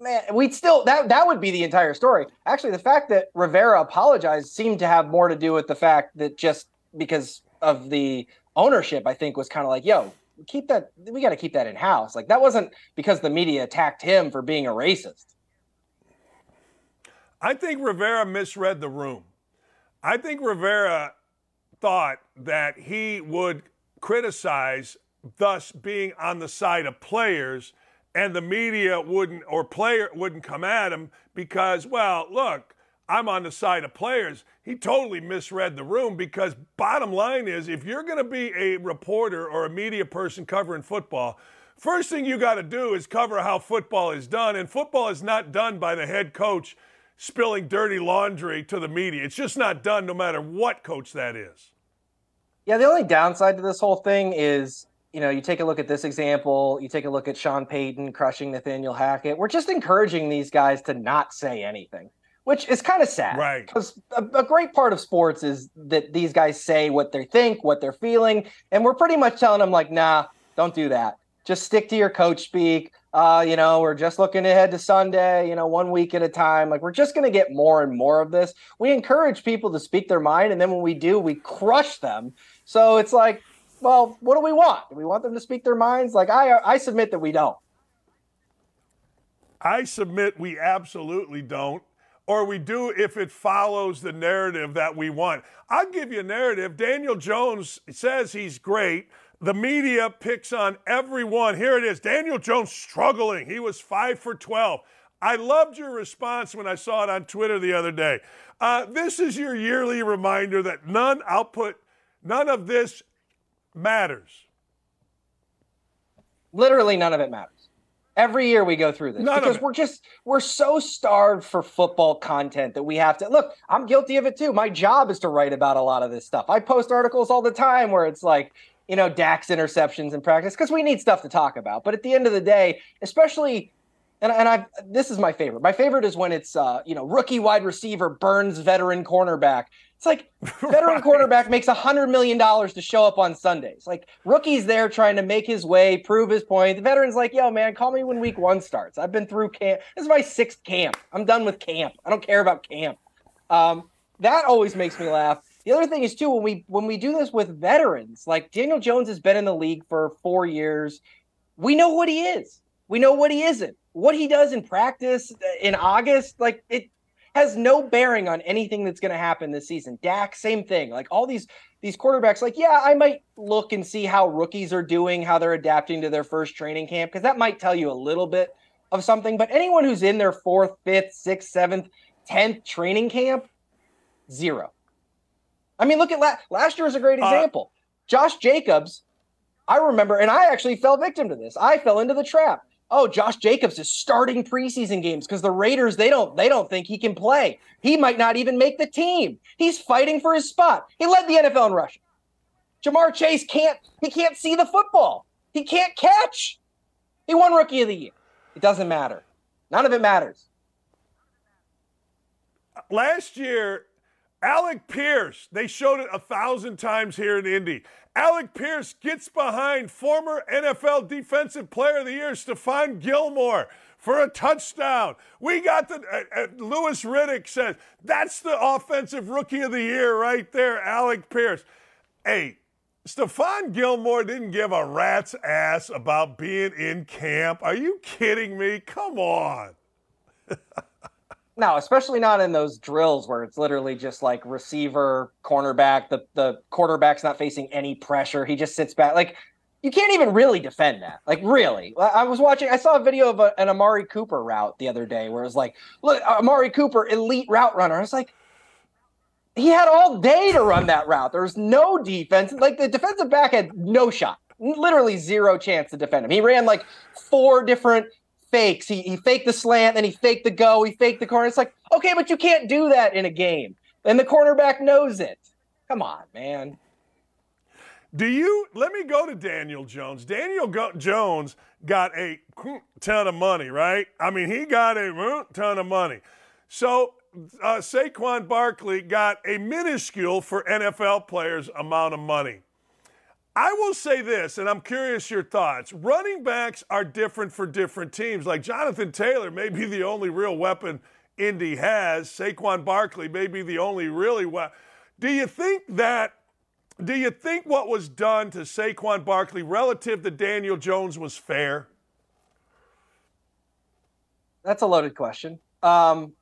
[SPEAKER 5] man, we'd still that that would be the entire story. Actually, the fact that Rivera apologized seemed to have more to do with the fact that just because of the ownership, I think was kind of like, yo, keep that. We got to keep that in house. Like that wasn't because the media attacked him for being a racist.
[SPEAKER 1] I think Rivera misread the room. I think Rivera thought that he would criticize, thus being on the side of players, and the media wouldn't or player wouldn't come at him because, well, look, I'm on the side of players. He totally misread the room because bottom line is if you're going to be a reporter or a media person covering football, first thing you got to do is cover how football is done and football is not done by the head coach spilling dirty laundry to the media. It's just not done no matter what coach that is.
[SPEAKER 5] Yeah, the only downside to this whole thing is, you know, you take a look at this example, you take a look at Sean Payton crushing Nathaniel Hackett. We're just encouraging these guys to not say anything, which is kind of sad.
[SPEAKER 1] Right.
[SPEAKER 5] Because a, a great part of sports is that these guys say what they think, what they're feeling, and we're pretty much telling them, like, nah, don't do that just stick to your coach speak. Uh, you know, we're just looking ahead to Sunday, you know, one week at a time. Like we're just going to get more and more of this. We encourage people to speak their mind, and then when we do, we crush them. So it's like, well, what do we want? Do we want them to speak their minds? Like I, I submit that we don't.
[SPEAKER 1] I submit we absolutely don't or we do if it follows the narrative that we want. I'll give you a narrative. Daniel Jones says he's great. The media picks on everyone. Here it is Daniel Jones struggling. He was five for 12. I loved your response when I saw it on Twitter the other day. Uh, this is your yearly reminder that none output, none of this matters.
[SPEAKER 5] Literally, none of it matters. Every year we go through this
[SPEAKER 1] None
[SPEAKER 5] because we're just we're so starved for football content that we have to look. I'm guilty of it too. My job is to write about a lot of this stuff. I post articles all the time where it's like, you know, Dak's interceptions in practice because we need stuff to talk about. But at the end of the day, especially and, and I this is my favorite. My favorite is when it's uh, you know, rookie wide receiver burns veteran cornerback. It's like veteran right. quarterback makes a hundred million dollars to show up on Sundays. Like rookie's there trying to make his way, prove his point. The veteran's like, yo, man, call me when week one starts. I've been through camp. This is my sixth camp. I'm done with camp. I don't care about camp. Um, that always makes me laugh. The other thing is too when we when we do this with veterans, like Daniel Jones has been in the league for four years. We know what he is. We know what he isn't. What he does in practice uh, in August, like it has no bearing on anything that's going to happen this season. Dak, same thing. Like all these these quarterbacks, like yeah, I might look and see how rookies are doing, how they're adapting to their first training camp, because that might tell you a little bit of something. But anyone who's in their fourth, fifth, sixth, seventh, tenth training camp, zero. I mean, look at la- last year was a great uh, example. Uh, Josh Jacobs, I remember, and I actually fell victim to this. I fell into the trap oh, Josh Jacobs is starting preseason games because the Raiders they don't they don't think he can play. He might not even make the team. He's fighting for his spot. He led the NFL in rushing. Ja'Marr Chase can't he can't see the football. He can't catch. He won rookie of the year. It doesn't matter. None of it matters.
[SPEAKER 1] Last year, Alec Pierce, they showed it a thousand times here in Indy. Alec Pierce gets behind former NFL Defensive Player of the Year, Stephon Gilmore, for a touchdown. We got the, uh, uh, Louis Riddick says, that's the Offensive Rookie of the Year right there, Alec Pierce. Hey, Stephon Gilmore didn't give a rat's ass about being in camp. Are you kidding me? Come on.
[SPEAKER 5] No, especially not in those drills where it's literally just like receiver, cornerback. The the quarterback's not facing any pressure. He just sits back. Like you can't even really defend that. Like really, I was watching. I saw a video of a, an Amari Cooper route the other day where it was like, look, uh, Amari Cooper, elite route runner. I was like, he had all day to run that route. There was no defense. Like the defensive back had no shot, literally zero chance to defend him. He ran like four different fakes. He, he faked the slant, then he faked the go, he faked the corner. It's like, okay, but you can't do that in a game. And the cornerback knows it. Come on, man.
[SPEAKER 1] Do you let me go to Daniel Jones? Daniel Go- Jones got a ton of money, right? I mean, he got a ton of money. So uh, Saquon Barkley got a minuscule for NFL players amount of money. I will say this, and I'm curious your thoughts. Running backs are different for different teams. Like Jonathan Taylor may be the only real weapon Indy has. Saquon Barkley may be the only really weapon. Do you think that? Do you think what was done to Saquon Barkley relative to Daniel Jones was fair?
[SPEAKER 5] That's a loaded question. Um,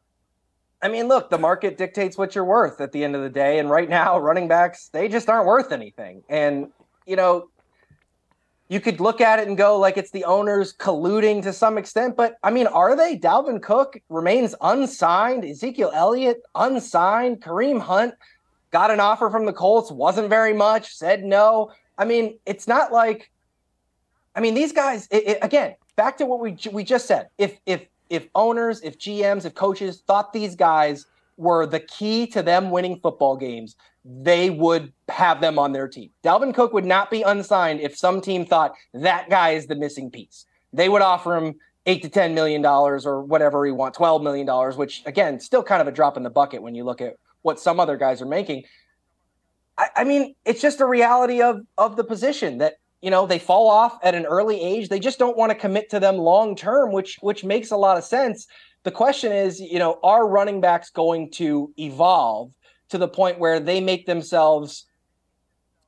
[SPEAKER 5] I mean, look, the market dictates what you're worth at the end of the day. And right now, running backs, they just aren't worth anything. And you know, you could look at it and go like it's the owners colluding to some extent, but I mean, are they? Dalvin Cook remains unsigned. Ezekiel Elliott unsigned. Kareem Hunt got an offer from the Colts, wasn't very much, said no. I mean, it's not like, I mean, these guys. It, it, again, back to what we we just said. If if if owners, if GMs, if coaches thought these guys were the key to them winning football games, they would have them on their team. Dalvin Cook would not be unsigned if some team thought that guy is the missing piece. They would offer him eight to ten million dollars or whatever he wants, twelve million dollars, which again, still kind of a drop in the bucket when you look at what some other guys are making. I, I mean, it's just a reality of of the position that you know they fall off at an early age they just don't want to commit to them long term which which makes a lot of sense the question is you know are running backs going to evolve to the point where they make themselves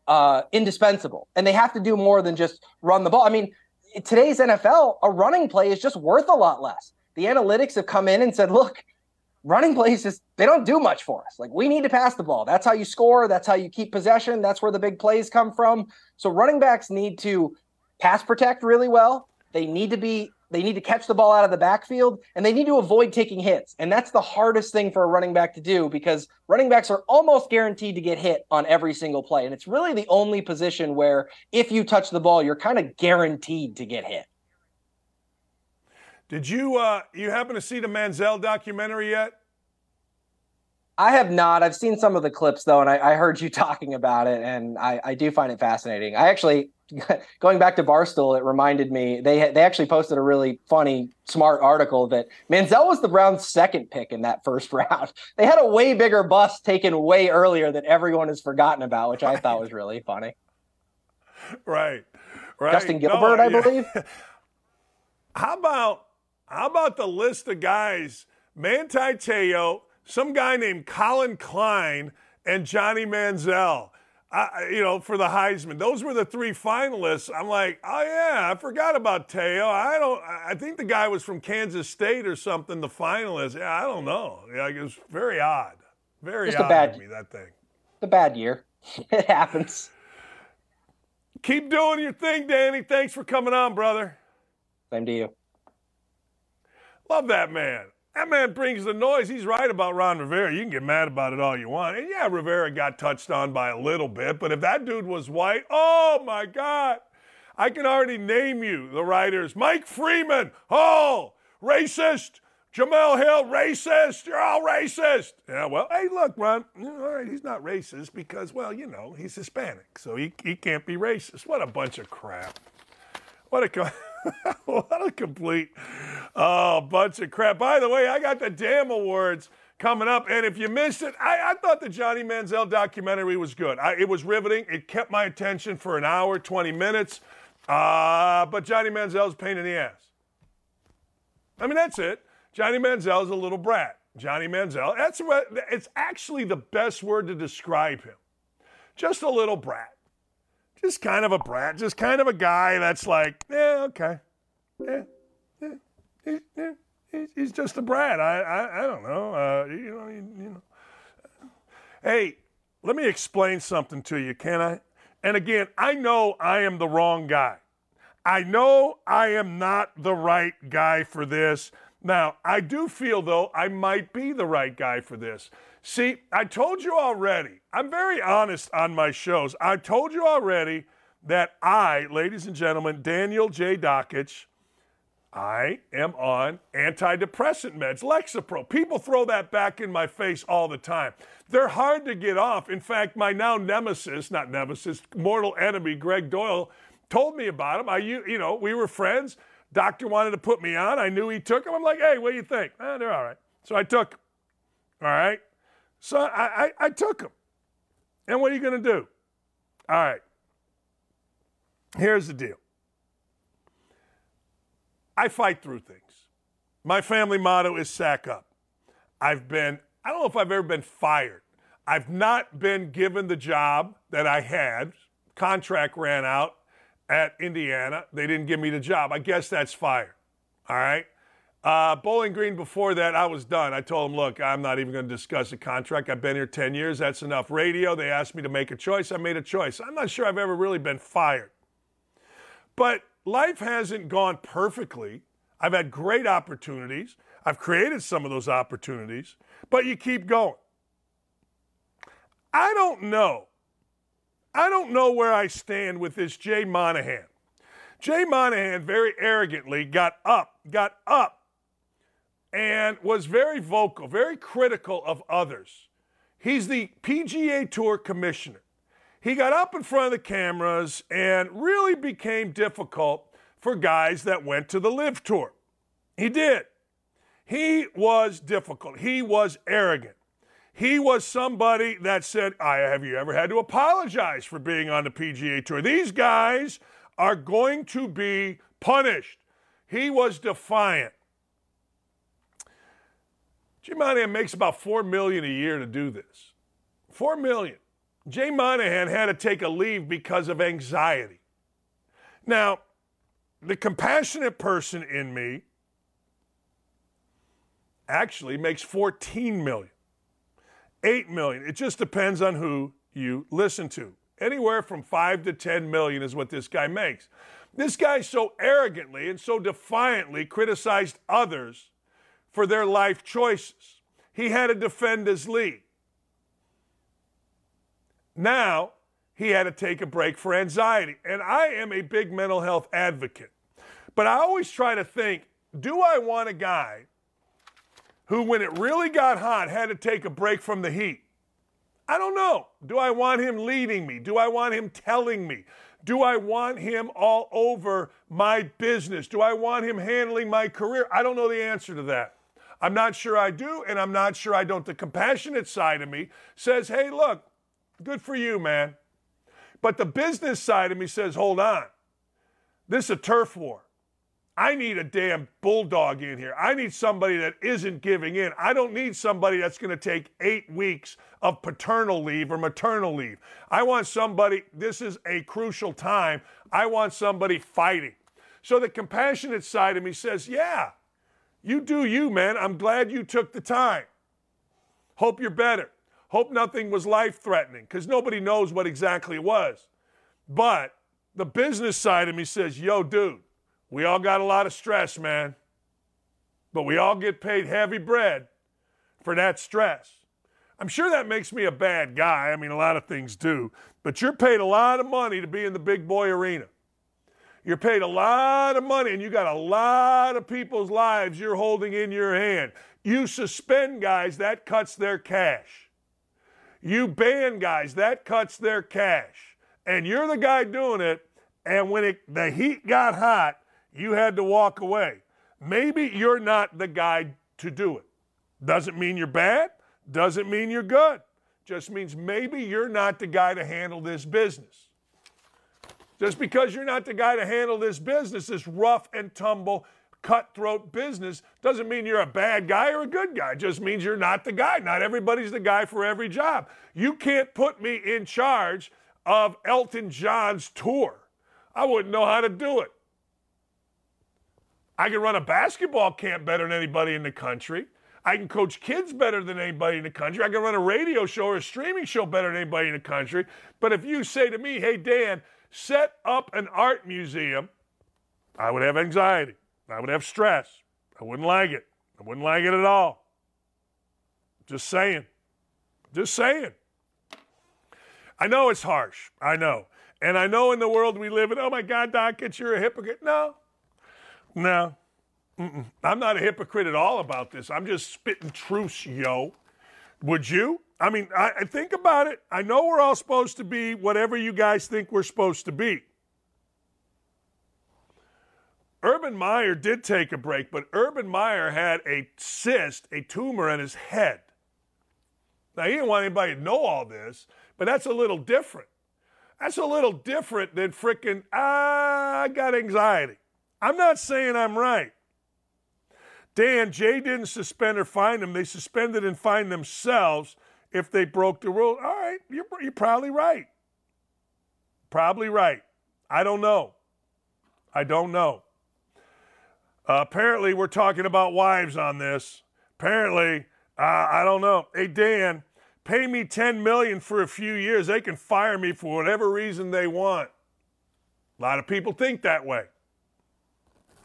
[SPEAKER 5] uh, indispensable and they have to do more than just run the ball i mean today's nfl a running play is just worth a lot less the analytics have come in and said look running plays just they don't do much for us. Like we need to pass the ball. That's how you score. That's how you keep possession. That's where the big plays come from. So running backs need to pass protect really well. They need to be they need to catch the ball out of the backfield and they need to avoid taking hits. And that's the hardest thing for a running back to do because running backs are almost guaranteed to get hit on every single play. And it's really the only position where if you touch the ball, you're kind of guaranteed to get hit.
[SPEAKER 1] Did you uh, you happen to see the Manziel documentary yet?
[SPEAKER 5] I have not. I've seen some of the clips though, and I, I heard you talking about it, and I, I, do find it fascinating. I actually, going back to Barstool, it reminded me they they actually posted a really funny, smart article that Manziel was the Browns' second pick in that first round. They had a way bigger bust taken way earlier that everyone has forgotten about, which I thought was really funny.
[SPEAKER 1] Right, right.
[SPEAKER 5] Justin Gilbert, no, I yeah. believe.
[SPEAKER 1] How about how about the list of guys? Manti Te'o, some guy named Collin Klein, and Johnny Manziel. I, you know, for the Heisman. Those were the three finalists. I'm like, oh yeah, I forgot about Te'o. I don't. I think the guy was from Kansas State or something. The finalist. Yeah, I don't know. Yeah, it was very odd. Very Just odd a bad, to me that thing.
[SPEAKER 5] The bad year. it happens.
[SPEAKER 1] Keep doing your thing, Danny. Thanks for coming on, brother.
[SPEAKER 5] Same to you.
[SPEAKER 1] Love that man. That man brings the noise. He's right about Ron Rivera. You can get mad about it all you want. And yeah, Rivera got touched on by a little bit, but if that dude was white, oh my God. I can already name you the writers. Mike Freeman, oh, racist. Jemele Hill, racist. You're all racist. Yeah, well, hey, look, Ron, all right, he's not racist because, well, you know, he's Hispanic, so he, he can't be racist. What a bunch of crap. What a. what a complete oh, bunch of crap. By the way, I got the damn awards coming up. And if you missed it, I, I thought the Johnny Manziel documentary was good. I, it was riveting. It kept my attention for an hour, 20 minutes. Uh, but Johnny Manziel's pain in the ass. I mean, that's it. Johnny Manziel is a little brat. Johnny Manziel, that's what, it's actually the best word to describe him. Just a little brat just kind of a brat, just kind of a guy that's like, yeah, okay, yeah, yeah, he, yeah he's just a brat. I, I, I don't know, uh, you know, you, you know. Hey, let me explain something to you, can I? And again, I know I am the wrong guy. I know I am not the right guy for this. Now, I do feel, though, I might be the right guy for this. See, I told you already, I'm very honest on my shows. I told you already that I, ladies and gentlemen, Daniel J. Dakich, I am on antidepressant meds, Lexapro. People throw that back in my face all the time. They're hard to get off. In fact, my now nemesis, not nemesis, mortal enemy, Gregg Doyel, told me about them. I, you know, we were friends. Doctor wanted to put me on. I knew he took them. I'm like, hey, what do you think? Eh, they're all right. So I took them. All right. So I, I, I took them. And what are you going to do? All right. Here's the deal I fight through things. My family motto is sack up. I've been, I don't know if I've ever been fired. I've not been given the job that I had. Contract ran out at Indiana. They didn't give me the job. I guess that's fire. All right. Uh, Bowling Green, before that, I was done. I told them, look, I'm not even going to discuss a contract. I've been here 10 years. That's enough. Radio, they asked me to make a choice. I made a choice. I'm not sure I've ever really been fired. But life hasn't gone perfectly. I've had great opportunities. I've created some of those opportunities, but you keep going. I don't know. I don't know where I stand with this Jay Monahan. Jay Monahan very arrogantly got up, got up and was very vocal, very critical of others. He's the PGA Tour commissioner. He got up in front of the cameras and really became difficult for guys that went to the LIV Tour. He did. He was difficult. He was arrogant. He was somebody that said, I have you ever had to apologize for being on the PGA Tour? These guys are going to be punished. He was defiant. Jay Monahan makes about four million a year to do this. Four million. Jay Monahan had to take a leave because of anxiety. Now, the compassionate person in me actually makes 14 million. 8 million. It just depends on who you listen to. Anywhere from 5 to 10 million is what this guy makes. This guy so arrogantly and so defiantly criticized others for their life choices. He had to defend his lead. Now, he had to take a break for anxiety. And I am a big mental health advocate. But I always try to think do I want a guy who, when it really got hot, had to take a break from the heat? I don't know. Do I want him leading me? Do I want him telling me? Do I want him all over my business? Do I want him handling my career? I don't know the answer to that. I'm not sure I do, and I'm not sure I don't. The compassionate side of me says, hey, look, good for you, man. But the business side of me says, hold on. This is a turf war. I need a damn bulldog in here. I need somebody that isn't giving in. I don't need somebody that's going to take eight weeks of paternal leave or maternal leave. I want somebody, this is a crucial time. I want somebody fighting. So the compassionate side of me says, yeah, you do you, man. I'm glad you took the time. Hope you're better. Hope nothing was life threatening because nobody knows what exactly it was. But the business side of me says, yo, dude, we all got a lot of stress, man. But we all get paid heavy bread for that stress. I'm sure that makes me a bad guy. I mean, a lot of things do. But you're paid a lot of money to be in the big boy arena. You're paid a lot of money and you got a lot of people's lives you're holding in your hand. You suspend guys, that cuts their cash. You ban guys, that cuts their cash. And you're the guy doing it. And when it, the heat got hot, you had to walk away. Maybe you're not the guy to do it. Doesn't mean you're bad, doesn't mean you're good. Just means maybe you're not the guy to handle this business. Just because you're not the guy to handle this business, this rough and tumble, cutthroat business, doesn't mean you're a bad guy or a good guy. It just means you're not the guy. Not everybody's the guy for every job. You can't put me in charge of Elton John's tour. I wouldn't know how to do it. I can run a basketball camp better than anybody in the country. I can coach kids better than anybody in the country. I can run a radio show or a streaming show better than anybody in the country. But if you say to me, hey, Dan, set up an art museum, I would have anxiety. I would have stress. I wouldn't like it. I wouldn't like it at all. Just saying. Just saying. I know it's harsh. I know. And I know in the world we live in, oh my God, Doc, it's you're a hypocrite. No. No. Mm-mm. I'm not a hypocrite at all about this. I'm just spitting truths, yo. Would you? I mean, I, I think about it. I know we're all supposed to be whatever you guys think we're supposed to be. Urban Meyer did take a break, but Urban Meyer had a cyst, a tumor in his head. Now, he didn't want anybody to know all this, but that's a little different. That's a little different than freaking, ah, I got anxiety. I'm not saying I'm right. Dan, Jay didn't suspend or fine them. They suspended and fined themselves if they broke the rule. All right, you're, you're probably right. Probably right. I don't know. I don't know. Uh, apparently, we're talking about wives on this. Apparently, uh, I don't know. Hey, Dan, pay me 10 million for a few years. They can fire me for whatever reason they want. A lot of people think that way.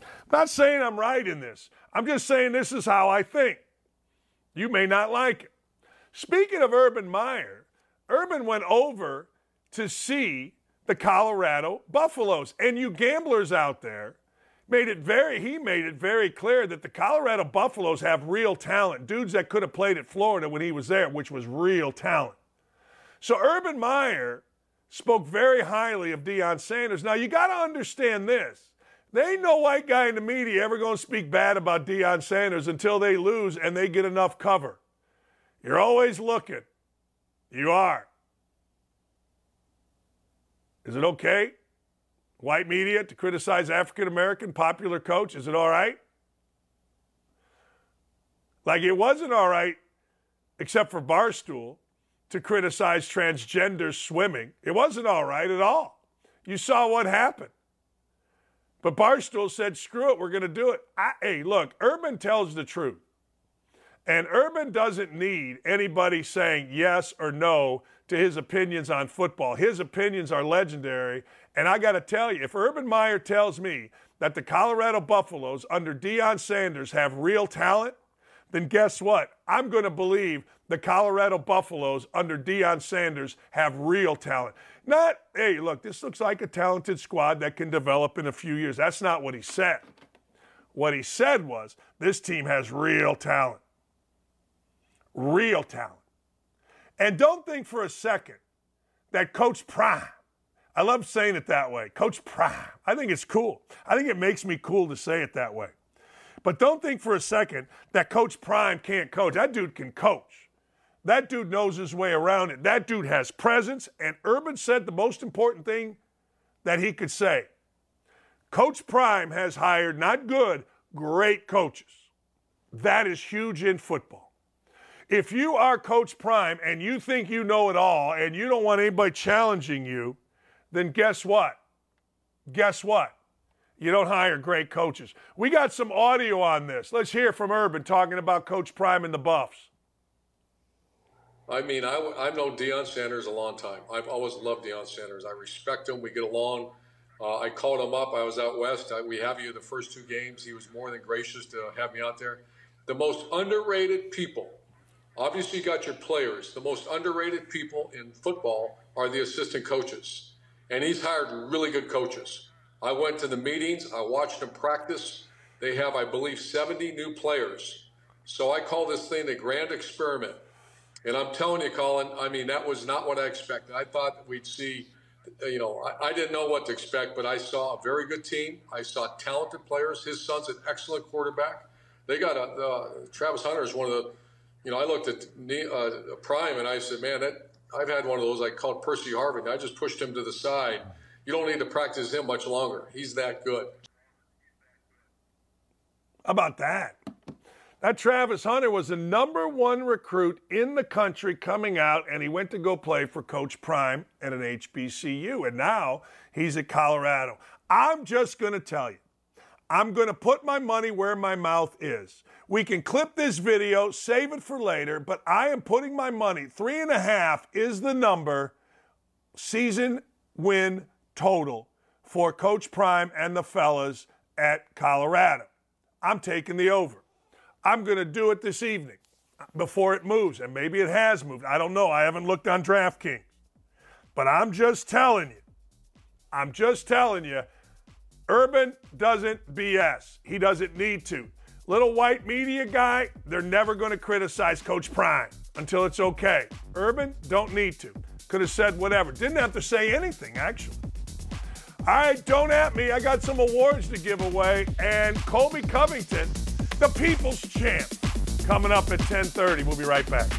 [SPEAKER 1] I'm not saying I'm right in this. I'm just saying this is how I think. You may not like it. Speaking of Urban Meyer, Urban went over to see the Colorado Buffaloes. And you gamblers out there made it very he made it very clear that the Colorado Buffaloes have real talent. Dudes that could have played at Florida when he was there, which was real talent. So Urban Meyer spoke very highly of Deion Sanders. Now you got to understand this. There ain't no white guy in the media ever to speak bad about Deion Sanders until they lose and they get enough cover. You're always looking. You are. Is it okay? white media to criticize African American popular coach? Is it all right? Like it wasn't all right, except for Barstool, to criticize transgender swimming. It wasn't all right at all. You saw what happened. But Barstool said, screw it, we're going to do it. I, hey, look, Urban tells the truth. And Urban doesn't need anybody saying yes or no to his opinions on football. His opinions are legendary. And I got to tell you, if Urban Meyer tells me that the Colorado Buffaloes under Deion Sanders have real talent, then guess what? I'm going to believe the Colorado Buffaloes under Deion Sanders have real talent. Not, hey, look, this looks like a talented squad that can develop in a few years. That's not what he said. What he said was, this team has real talent. Real talent. And don't think for a second that Coach Prime, I love saying it that way, Coach Prime, I think it's cool. I think it makes me cool to say it that way. But don't think for a second that Coach Prime can't coach. That dude can coach. That dude knows his way around it. That dude has presence. And Urban said the most important thing that he could say Coach Prime has hired not good, great coaches. That is huge in football. If you are Coach Prime and you think you know it all and you don't want anybody challenging you, then guess what? Guess what? You don't hire great coaches. We got some audio on this. Let's hear from Urban talking about Coach Prime and the Buffs.
[SPEAKER 6] I mean, I, I've known Deion Sanders a long time. I've always loved Deion Sanders. I respect him. We get along. Uh, I called him up. I was out west. I, we have you the first two games. He was more than gracious to have me out there. The most underrated people, obviously, you got your players. The most underrated people in football are the assistant coaches. And he's hired really good coaches. I went to the meetings, I watched them practice. They have, I believe, 70 new players. So I call this thing the grand experiment. And I'm telling you, Colin, I mean, that was not what I expected. I thought we'd see, you know, I, I didn't know what to expect, but I saw a very good team. I saw talented players. His son's an excellent quarterback. They got a, uh, Travis Hunter is one of the, you know, I looked at uh, Prime and I said, man, that, I've had one of those I called Percy Harvin. I just pushed him to the side you don't need to practice him much longer. He's that good.
[SPEAKER 1] How about that? That Travis Hunter was the number one recruit in the country coming out, and he went to go play for Coach Prime at an HBCU, and now he's at Colorado. I'm just going to tell you, I'm going to put my money where my mouth is. We can clip this video, save it for later, but I am putting my money. Three and a half is the number. Season win total for Coach Prime and the fellas at Colorado. I'm taking the over. I'm going to do it this evening before it moves, and maybe it has moved. I don't know. I haven't looked on DraftKings. But I'm just telling you, I'm just telling you, Urban doesn't BS. He doesn't need to. Little white media guy, they're never going to criticize Coach Prime until it's okay. Urban, don't need to. Could have said whatever. Didn't have to say anything, actually. All right, don't at me. I got some awards to give away. And Colby Covington, the People's Champ, coming up at 10:30. We'll be right back.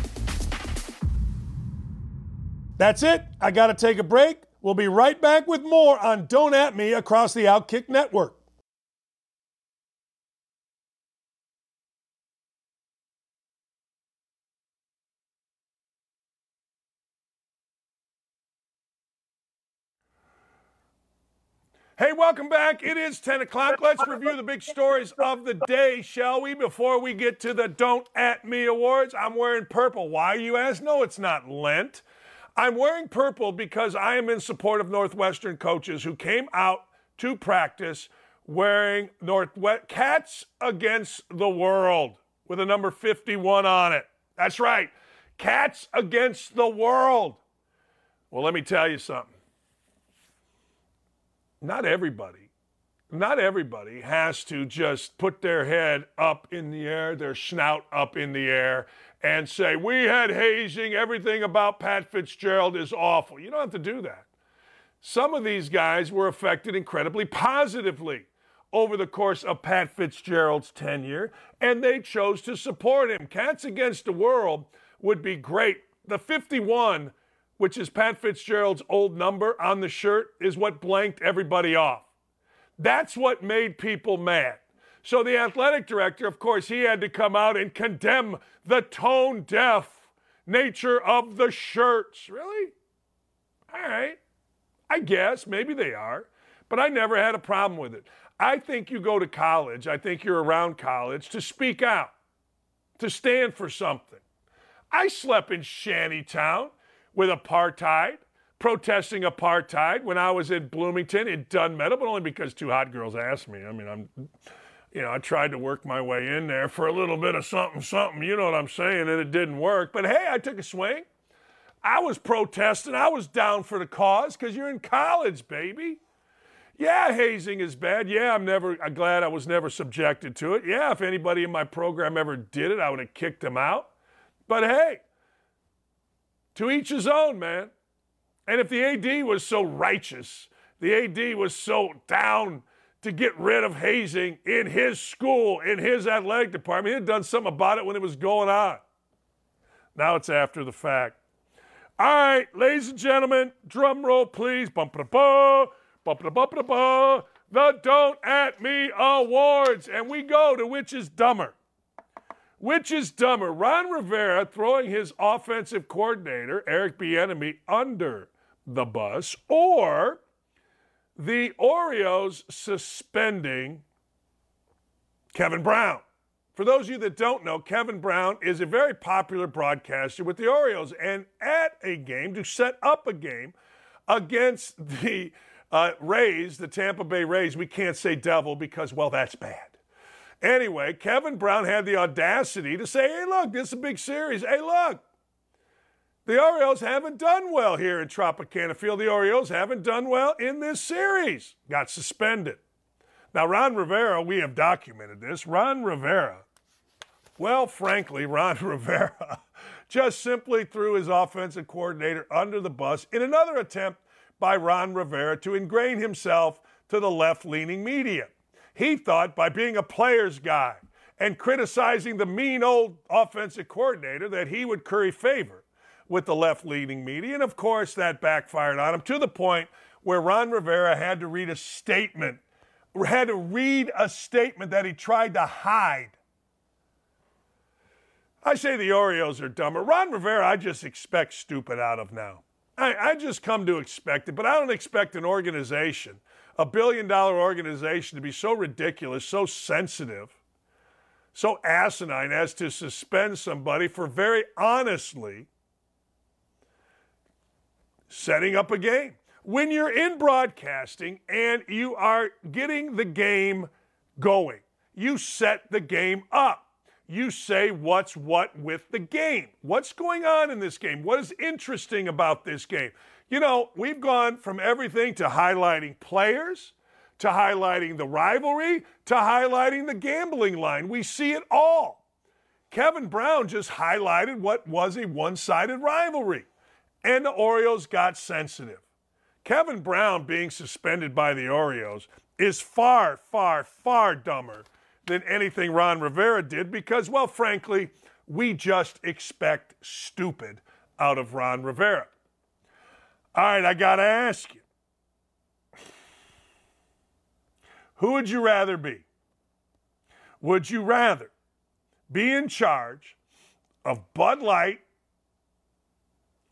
[SPEAKER 1] That's it. I got to take a break. We'll be right back with more on Don't At Me across the Outkick Network. Hey, welcome back. It is 10 o'clock. Let's review the big stories of the day, shall we? Before we get to the Don't At Me Awards, I'm wearing purple. Why, you ask? No, it's not Lent. I'm wearing purple because I am in support of Northwestern coaches who came out to practice wearing Northwest Cats Against the World with a number 51 on it. That's right. Cats Against the World. Well, let me tell you something not everybody, not everybody has to just put their head up in the air, their snout up in the air, and say, We had hazing, everything about Pat Fitzgerald is awful. You don't have to do that. Some of these guys were affected incredibly positively over the course of Pat Fitzgerald's tenure, and they chose to support him. Cats Against the World would be great. The 51 which is Pat Fitzgerald's old number on the shirt, is what blanked everybody off. That's what made people mad. So the athletic director, of course, he had to come out and condemn the tone deaf nature of the shirts. Really? All right. I guess maybe they are, but I never had a problem with it. I think you go to college, I think you're around college to speak out, to stand for something. I slept in Shantytown with apartheid, protesting apartheid when I was in Bloomington in Dunn Meadow, but only because two hot girls asked me. I mean, I'm, you know, I tried to work my way in there for a little bit of something, something, you know what I'm saying, and it didn't work. But hey, I took a swing. I was protesting. I was down for the cause because you're in college, baby. Yeah, hazing is bad. Yeah, I'm never I'm glad I was never subjected to it. Yeah, if anybody in my program ever did it, I would have kicked them out. But hey, to each his own, man. And if the AD was so righteous, the AD was so down to get rid of hazing in his school, in his athletic department, he had done something about it when it was going on. Now it's after the fact. All right, ladies and gentlemen, drum roll, please. Bump ba ba bump ba ba The Don't At Me Awards. And we go to which is dumber. Which is dumber? Ron Rivera throwing his offensive coordinator, Eric Bieniemy, under the bus, or the Orioles suspending Kevin Brown. For those of you that don't know, Kevin Brown is a very popular broadcaster with the Orioles. And at a game, to set up a game against the uh, Rays, the Tampa Bay Rays, we can't say devil because, well, that's bad. Anyway, Kevin Brown had the audacity to say, hey, look, this is a big series. Hey, look, the Orioles haven't done well here in Tropicana Field. The Orioles haven't done well in this series. Got suspended. Now, Ron Rivera, we have documented this. Ron Rivera well, frankly, Ron Rivera just simply threw his offensive coordinator under the bus in another attempt by Ron Rivera to ingrain himself to the left leaning media. He thought by being a player's guy and criticizing the mean old offensive coordinator that he would curry favor with the left leaning media. And of course, that backfired on him to the point where Ron Rivera had to read a statement, had to read a statement that he tried to hide I say the Orioles are dumber. Ron Rivera, I just expect stupid out of now. I, I just come to expect it, but I don't expect an organization, a billion dollar organization, to be so ridiculous, so sensitive, so asinine as to suspend somebody for very honestly setting up a game. When you're in broadcasting and you are getting the game going, you set the game up you say what's what with the game. What's going on in this game? What is interesting about this game? You know, we've gone from everything to highlighting players, to highlighting the rivalry, to highlighting the gambling line. We see it all. Kevin Brown just highlighted what was a one sided rivalry, and the Orioles got sensitive. Kevin Brown being suspended by the Orioles is far, far, far dumber than anything Ron Rivera did because, well, frankly, we just expect stupid out of Ron Rivera. All right, I got to ask you who would you rather be? Would you rather be in charge of Bud Light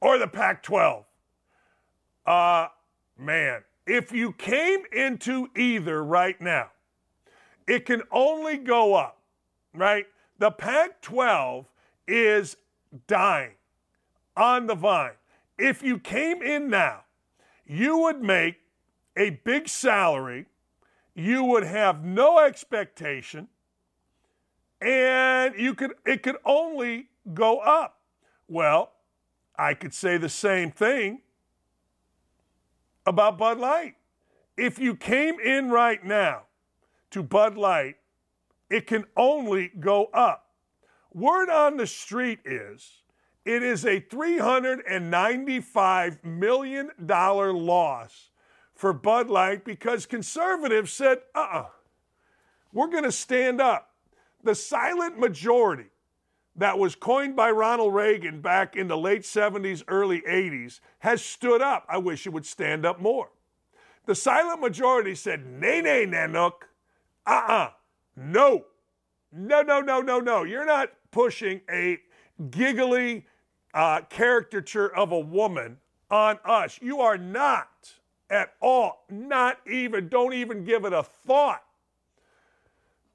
[SPEAKER 1] or the Pac 12? Uh, man, if you came into either right now, it can only go up, right? The Pac 12 is dying on the vine. If you came in now, you would make a big salary, you would have no expectation, and you could it could only go up. Well, I could say the same thing about Bud Light. If you came in right now to Bud Light, it can only go up. Word on the street is it is a $395 million loss for Bud Light because conservatives said, uh uh-uh, uh, we are going to stand up. The silent majority, that was coined by Ronald Reagan back in the late 70s, early 80s has stood up. I wish it would stand up more. The silent majority said, nay, nay, Nanook. Uh uh-uh. uh. No. No, no, no, no, no. You're not pushing a giggly uh, caricature of a woman on us. You are not at all, not even, don't even give it a thought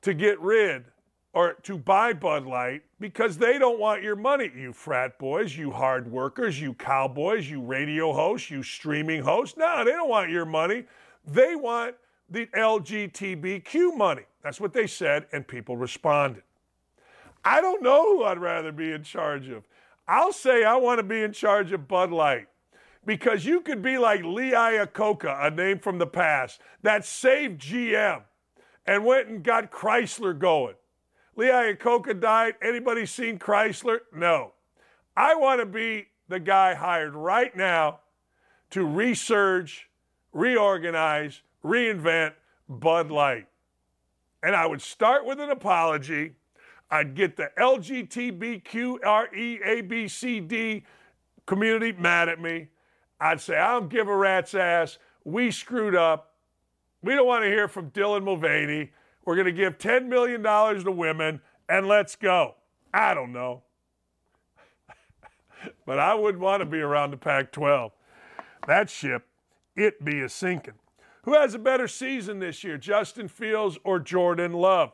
[SPEAKER 1] to get rid or to buy Bud Light because they don't want your money, you frat boys, you hard workers, you cowboys, you radio hosts, you streaming hosts. No, they don't want your money. They want the LGBTQ money. That's what they said, and people responded. I don't know who I'd rather be in charge of. I'll say I want to be in charge of Bud Light because you could be like Lee Iacocca, a name from the past, that saved GM and went and got Chrysler going. Lee Iacocca died. Anybody seen Chrysler? No. I want to be the guy hired right now to resurge, reorganize, reinvent Bud Light. And I would start with an apology. I'd get the LGBTQREABCD community mad at me. I'd say, I don't give a rat's ass. We screwed up. We don't want to hear from Dylan Mulvaney. We're going to give $10 million to women and let's go. I don't know. but I wouldn't want to be around the Pac 12. That ship, it be a sinking. Who has a better season this year, Justin Fields or Jordan Love?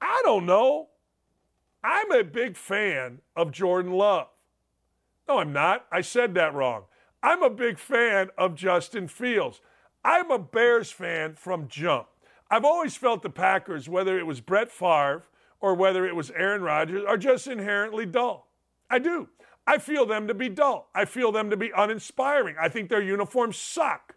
[SPEAKER 1] I don't know. I'm a big fan of Jordan Love. No, I'm not. I said that wrong. I'm a big fan of Justin Fields. I'm a Bears fan from jump. I've always felt the Packers, whether it was Brett Favre or whether it was Aaron Rodgers, are just inherently dull. I do. I feel them to be dull. I feel them to be uninspiring. I think their uniforms suck.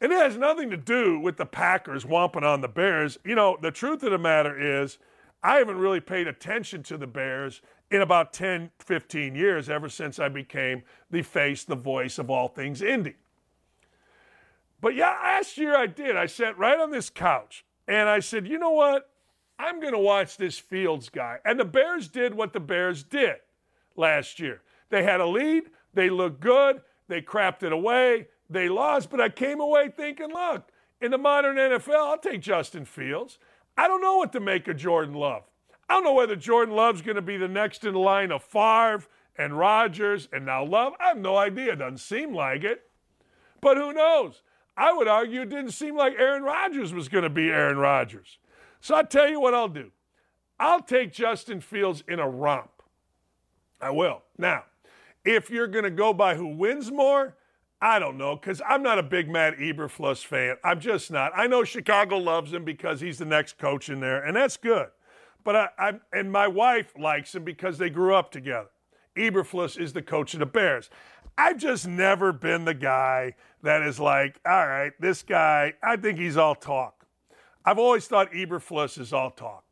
[SPEAKER 1] And it has nothing to do with the Packers whomping on the Bears. You know, the truth of the matter is, I haven't really paid attention to the Bears in about 10, 15 years, ever since I became the face, the voice of all things Indy. But yeah, last year I did. I sat right on this couch and I said, you know what? I'm going to watch this Fields guy. And the Bears did what the Bears did last year. They had a lead, they looked good, they crapped it away, they lost, but I came away thinking, look, in the modern NFL, I'll take Justin Fields. I don't know what to make of Jordan Love. I don't know whether Jordan Love's going to be the next in line of Favre and Rodgers and now Love. I have no idea. It doesn't seem like it. But who knows? I would argue it didn't seem like Aaron Rodgers was going to be Aaron Rodgers. So I'll tell you what I'll do. I'll take Justin Fields in a romp. I will. Now, if you're going to go by who wins more, I don't know, because I'm not a big Matt Eberflus fan. I'm just not. I know Chicago loves him because he's the next coach in there, and that's good. But I, I and my wife likes him because they grew up together. Eberflus is the coach of the Bears. I've just never been the guy that is like, all right, this guy, I think he's all talk. I've always thought Eberflus is all talk.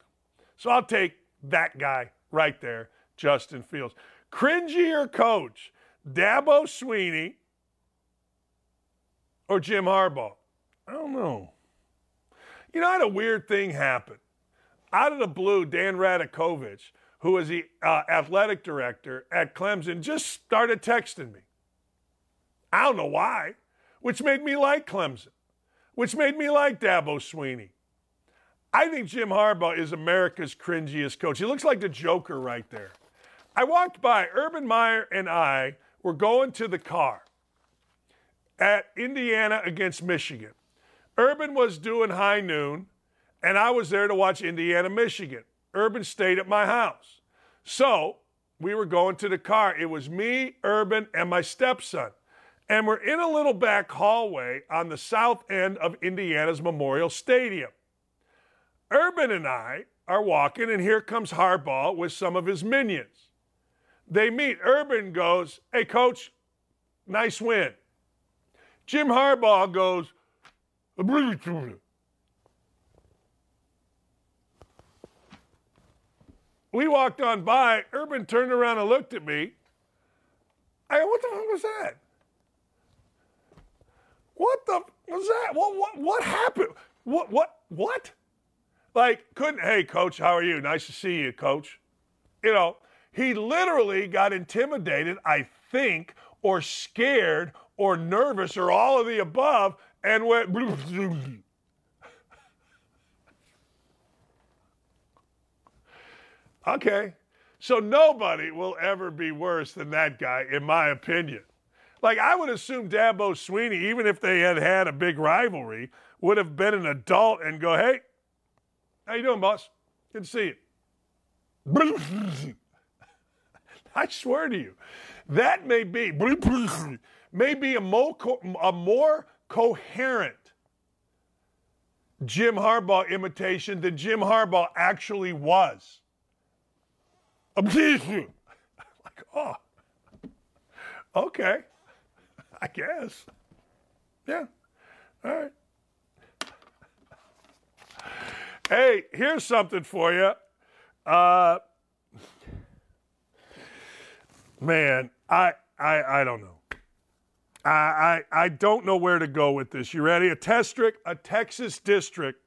[SPEAKER 1] So I'll take that guy right there, Justin Fields. Cringier coach, Dabo Swinney or Jim Harbaugh? I don't know. You know, I had a weird thing happen. Out of the blue, Dan Radakovich, who was the uh, athletic director at Clemson, just started texting me. I don't know why, which made me like Clemson, which made me like Dabo Swinney. I think Jim Harbaugh is America's cringiest coach. He looks like the Joker right there. I walked by, Urban Meyer and I were going to the car at Indiana against Michigan. Urban was doing high noon, and I was there to watch Indiana, Michigan. Urban stayed at my house. So we were going to the car. It was me, Urban, and my stepson. And we're in a little back hallway on the south end of Indiana's Memorial Stadium. Urban and I are walking, and here comes Harbaugh with some of his minions. They meet. Urban goes, Hey, coach, nice win. Jim Harbaugh goes, we walked on by. Urban turned around and looked at me. I go, what the fuck was that? What the was that? What what what happened? What what what? Like couldn't hey coach, how are you? Nice to see you, coach. you know, he literally got intimidated, I think, or scared or nervous or all of the above and went. okay. So nobody will ever be worse than that guy, in my opinion. Like, I would assume Dabo Swinney, even if they had had a big rivalry, would have been an adult and go, hey, how you doing, boss? Good to see you. I swear to you, that may be may be a more, a more coherent Jim Harbaugh imitation than Jim Harbaugh actually was. like, oh, okay, I guess. Yeah, all right. Hey, here's something for you. Uh, man, I, I, I don't know. I, I, I don't know where to go with this. You ready? A district, a Texas district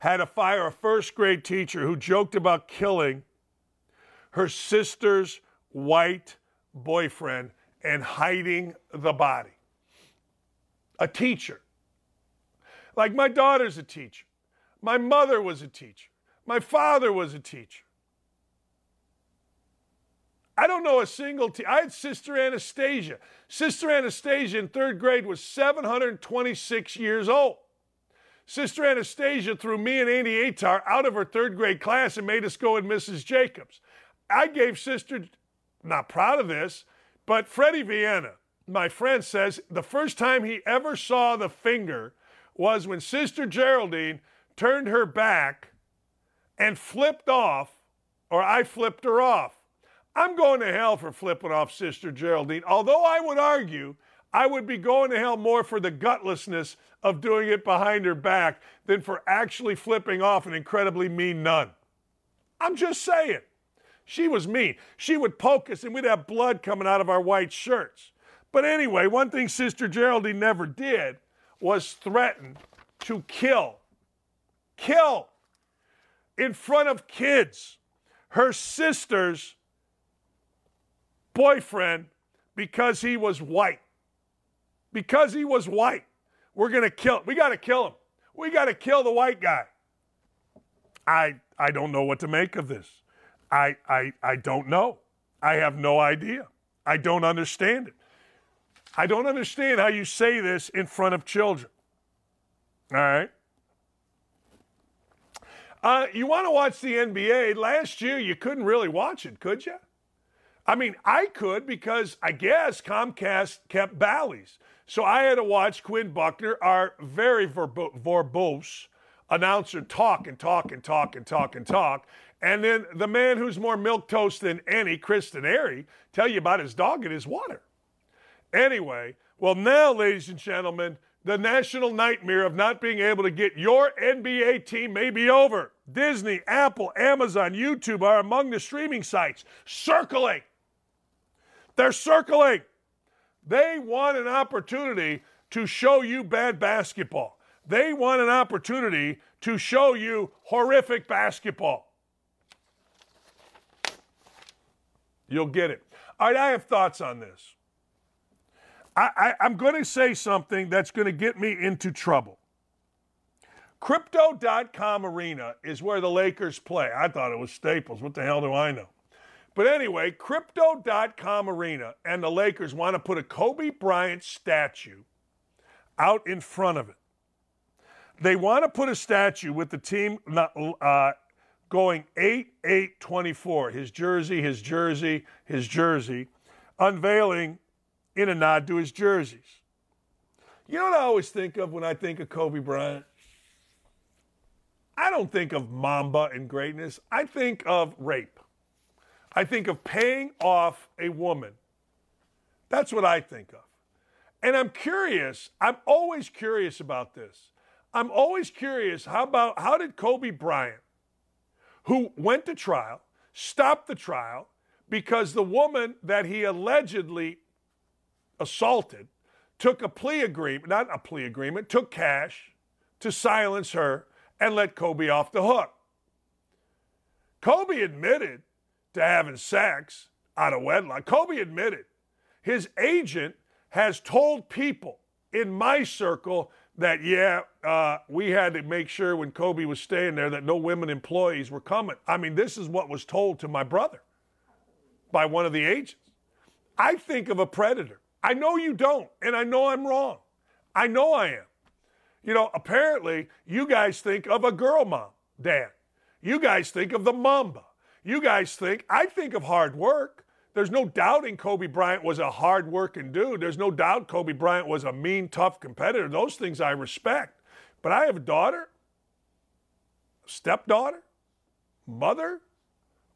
[SPEAKER 1] had to fire a first grade teacher who joked about killing her sister's white boyfriend and hiding the body. A teacher. Like my daughter's a teacher. My mother was a teacher. My father was a teacher. I don't know a single team. I had Sister Anastasia. Sister Anastasia in third grade was 726 years old. Sister Anastasia threw me and Andy Atar out of her third grade class and made us go in Mrs. Jacobs. I gave Sister, not proud of this, but Freddie Vienna, my friend, says the first time he ever saw the finger was when Sister Geraldine turned her back and flipped off, or I flipped her off. I'm going to hell for flipping off Sister Geraldine, although I would argue I would be going to hell more for the gutlessness of doing it behind her back than for actually flipping off an incredibly mean nun. I'm just saying. She was mean. She would poke us and we'd have blood coming out of our white shirts. But anyway, one thing Sister Geraldine never did was threaten to kill, kill in front of kids, her sister's boyfriend because he was white. Because he was white. We're going to kill We got to kill him. We got to kill the white guy. I I don't know what to make of this. I I I don't know. I have no idea. I don't understand it. I don't understand how you say this in front of children. All right. Uh, you want to watch the NBA? Last year, you couldn't really watch it, could you? I mean, I could because I guess Comcast kept Bally's. So I had to watch Quinn Buckner, our very verbose announcer, talk and talk and talk and talk and talk. And then the man who's more milk toast than any, Kristen Denari, tell you about his dog and his water. Anyway, well, now, ladies and gentlemen, the national nightmare of not being able to get your NBA team may be over. Disney, Apple, Amazon, YouTube are among the streaming sites circling they're circling. They want an opportunity to show you bad basketball. They want an opportunity to show you horrific basketball. You'll get it. All right, I have thoughts on this. I, am going to say something that's going to get me into trouble. Crypto.com Arena is where the Lakers play. I thought it was Staples. What the hell do I know? But anyway, Crypto.com Arena and the Lakers want to put a Kobe Bryant statue out in front of it. They want to put a statue with the team uh, going 8 8 24, his jersey, his jersey, his jersey, unveiling in a nod to his jerseys. You know what I always think of when I think of Kobe Bryant? I don't think of Mamba and greatness, I think of rape. I think of paying off a woman. That's what I think of. And I'm curious, I'm always curious about this. I'm always curious how about how did Kobe Bryant, who went to trial, stop the trial because the woman that he allegedly assaulted took a plea agreement, not a plea agreement, took cash to silence her and let Kobe off the hook. Kobe admitted to having sex out of wedlock. Kobe admitted his agent has told people in my circle that, yeah, uh, we had to make sure when Kobe was staying there that no women employees were coming. I mean, this is what was told to my brother by one of the agents. I think of a predator. I know you don't, and I know I'm wrong. I know I am. You know, apparently, you guys think of a girl mom, dad. You guys think of the Mamba. You guys think, I think of hard work. There's no doubting Kobe Bryant was a hard working dude. There's no doubt Kobe Bryant was a mean, tough competitor. Those things I respect. But I have a daughter, stepdaughter, mother,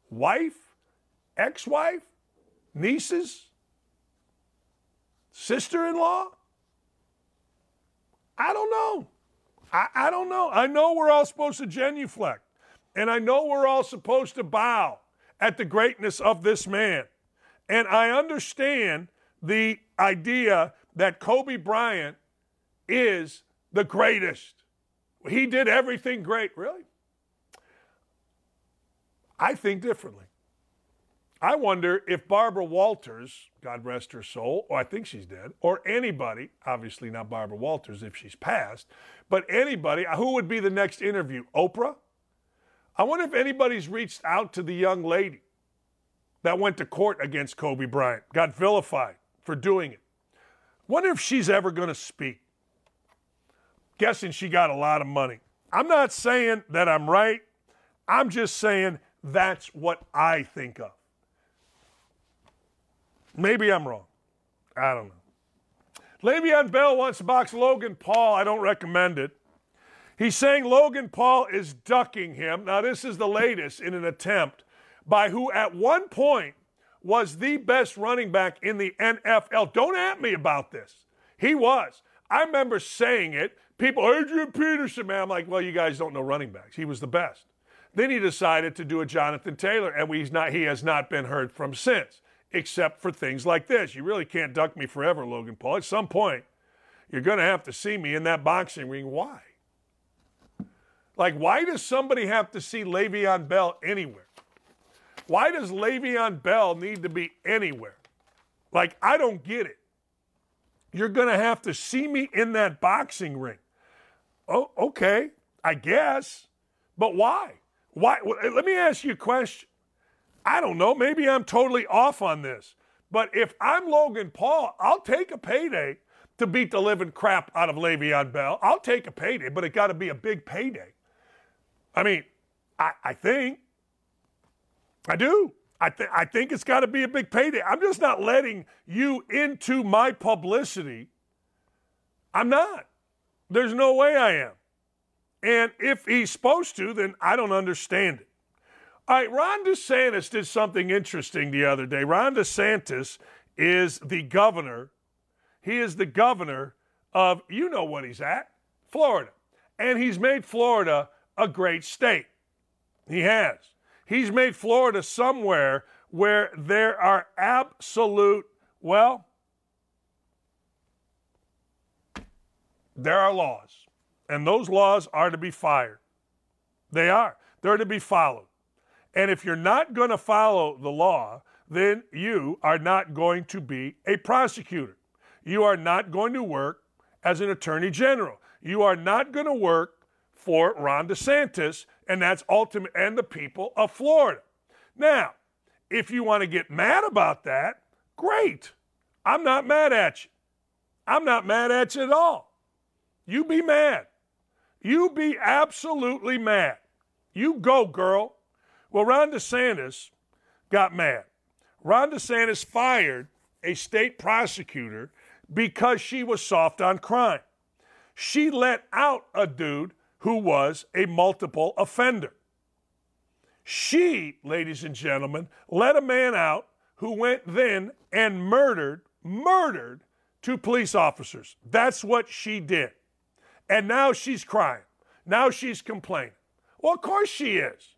[SPEAKER 1] wife, ex wife, nieces, sister in law. I don't know. I, I, don't know. I know we're all supposed to genuflect, and I know we're all supposed to bow at the greatness of this man. And I understand the idea that Kobe Bryant is the greatest. He did everything great. Really? I think differently. I wonder if Barbara Walters, God rest her soul, or I think she's dead, or anybody, obviously not Barbara Walters if she's passed, but anybody, who would be the next interview? Oprah? I wonder if anybody's reached out to the young lady that went to court against Kobe Bryant, got vilified for doing it. Wonder if she's ever going to speak. Guessing she got a lot of money. I'm not saying that I'm right. I'm just saying that's what I think of. Maybe I'm wrong. I don't know. Le'Veon Bell wants to box Logan Paul. I don't recommend it. He's saying Logan Paul is ducking him. Now, this is the latest in an attempt by who at one point was the best running back in the NFL. Don't at me about this. He was. I remember saying it. People, Adrian Peterson, man. I'm like, well, you guys don't know running backs. He was the best. Then he decided to do a Jonathan Taylor, and he's not, he has not been heard from since, except for things like this. You really can't duck me forever, Logan Paul. At some point, you're going to have to see me in that boxing ring. Why? Like, why does somebody have to see Le'Veon Bell anywhere? Why does Le'Veon Bell need to be anywhere? Like, I don't get it. You're going to have to see me in that boxing ring. Oh, okay, I guess. But why? Why? Eh, let me ask you a question. I don't know. Maybe I'm totally off on this. But if I'm Logan Paul, I'll take a payday to beat the living crap out of Le'Veon Bell. I'll take a payday, but it got to be a big payday. I mean, I, I think. I do. I, th- I think it's got to be a big payday. I'm just not letting you into my publicity. I'm not. There's no way I am. And if he's supposed to, then I don't understand it. All right, Ron DeSantis did something interesting the other day. Ron DeSantis is the governor. He is the governor of, you know what he's at, Florida. And he's made Florida a great state. He has. He's made Florida somewhere where there are absolute, well, there are laws. And those laws are to be fired. They are. They're to be followed. And if you're not going to follow the law, then you are not going to be a prosecutor. You are not going to work as an attorney general. You are not going to work for Ron DeSantis, and that's ultimate and the people of Florida. Now, if you want to get mad about that, great. I'm not mad at you. I'm not mad at you at all. You be mad. You be absolutely mad. You go, girl. Well, Ron DeSantis got mad. Ron DeSantis fired a state prosecutor because she was soft on crime. She let out a dude who was a multiple offender. She, ladies and gentlemen, let a man out who went then and murdered, murdered two police officers. That's what she did. And now she's crying. Now she's complaining. Well, of course she is.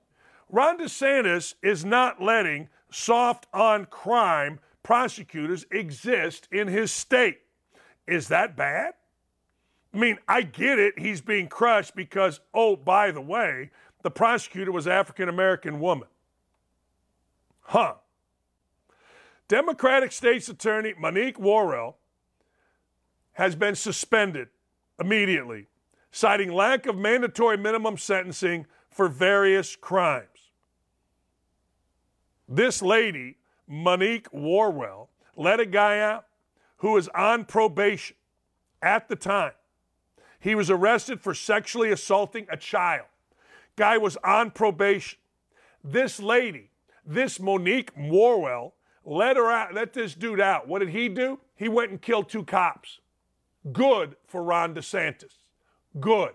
[SPEAKER 1] Ron DeSantis is not letting soft on crime prosecutors exist in his state. Is that bad? I mean, I get it. He's being crushed because, oh, by the way, the prosecutor was African American woman. Huh. Democratic State's Attorney Monique Worrell has been suspended immediately, citing lack of mandatory minimum sentencing for various crimes. This lady, Monique Worrell, let a guy out who was on probation at the time. He was arrested for sexually assaulting a child. Guy was on probation. This lady, this Monique Worrell, let her out, let this dude out. What did he do? He went and killed two cops. Good for Ron DeSantis. Good.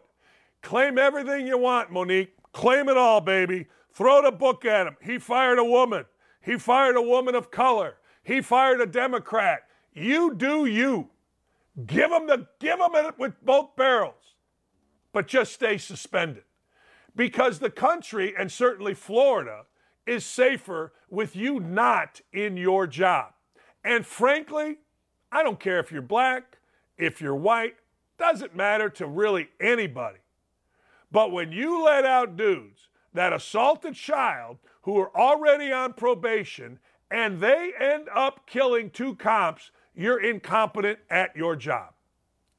[SPEAKER 1] Claim everything you want, Monique. Claim it all, baby. Throw the book at him. He fired a woman. He fired a woman of color. He fired a Democrat. You do you. Give them the give them it with both barrels. But just stay suspended. Because the country and certainly Florida is safer with you not in your job. And frankly, I don't care if you're black, if you're white, doesn't matter to really anybody. But when you let out dudes that assault a child who are already on probation and they end up killing two cops, you're incompetent at your job.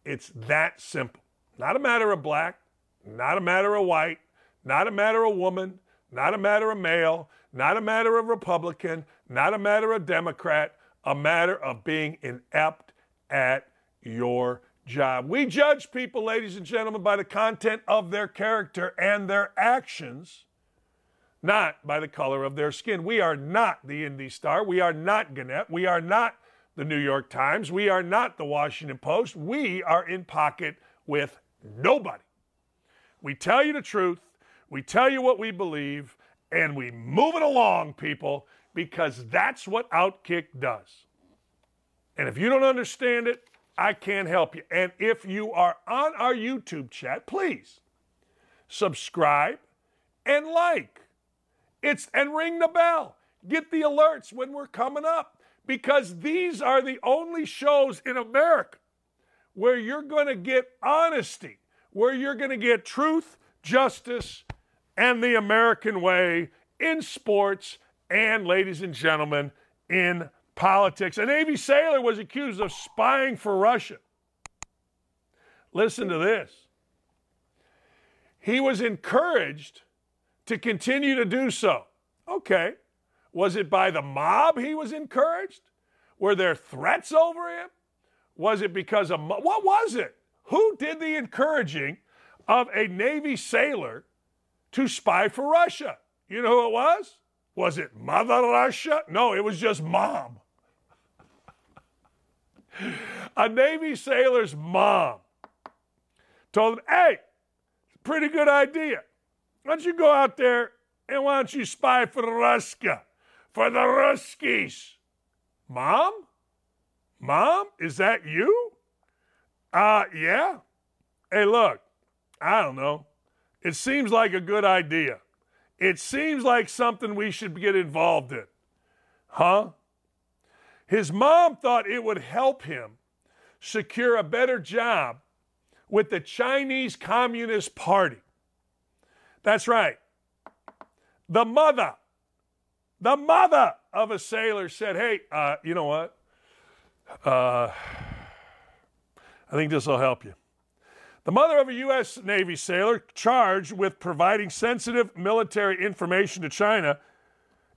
[SPEAKER 1] It's that simple. Not a matter of black, not a matter of white, not a matter of woman, not a matter of male, not a matter of Republican, not a matter of Democrat, a matter of being inept at your job. We judge people, ladies and gentlemen, by the content of their character and their actions, not by the color of their skin. We are not the Indy Star. We are not Gannett. We are not the New York Times. We are not the Washington Post. We are in pocket with nobody. We tell you the truth. We tell you what we believe, and we move it along, people, because that's what Outkick does. And if you don't understand it, I can't help you. And if you are on our YouTube chat, please subscribe and like. It's and ring the bell. Get the alerts when we're coming up because these are the only shows in America where you're going to get honesty, where you're going to get truth, justice, and the American way in sports and, ladies and gentlemen, in politics. A Navy sailor was accused of spying for Russia. Listen to this. He was encouraged to continue to do so. Okay. Was it by the mob he was encouraged? Were there threats over him? Was it because of what was it? Who did the encouraging of a Navy sailor to spy for Russia? You know who it was? Was it Mother Russia? No, it was just mom. a Navy sailor's mom told him, hey, pretty good idea. Why don't you go out there and why don't you spy for Russia, for the Ruskies? Mom? Mom, is that you? Uh, yeah. Hey, look, I don't know. It seems like a good idea. It seems like something we should get involved in. Huh? His mom thought it would help him secure a better job with the Chinese Communist Party. That's right. The mother, the mother of a sailor said, Hey, uh, you know what? Uh, I think this will help you. The mother of a U.S. Navy sailor charged with providing sensitive military information to China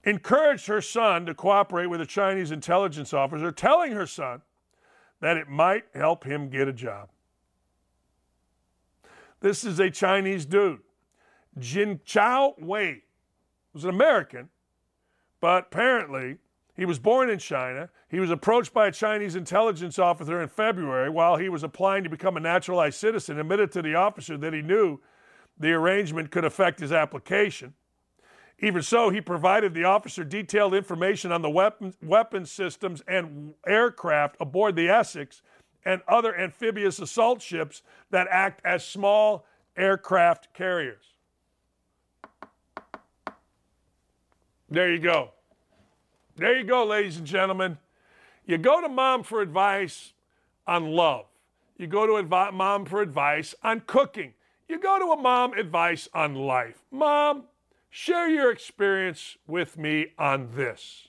[SPEAKER 1] encouraged her son to cooperate with a Chinese intelligence officer, telling her son that it might help him get a job. This is a Chinese dude. Jin Chao Wei was an American, but apparently he was born in China. He was approached by a Chinese intelligence officer in February while he was applying to become a naturalized citizen, admitted to the officer that he knew the arrangement could affect his application. Even so, he provided the officer detailed information on the weapon, weapon systems and aircraft aboard the Essex and other amphibious assault ships that act as small aircraft carriers. There you go. There you go, ladies and gentlemen. You go to mom for advice on love. You go to mom for advice on cooking. You go to a mom advice on life. Mom, Share your experience with me on this.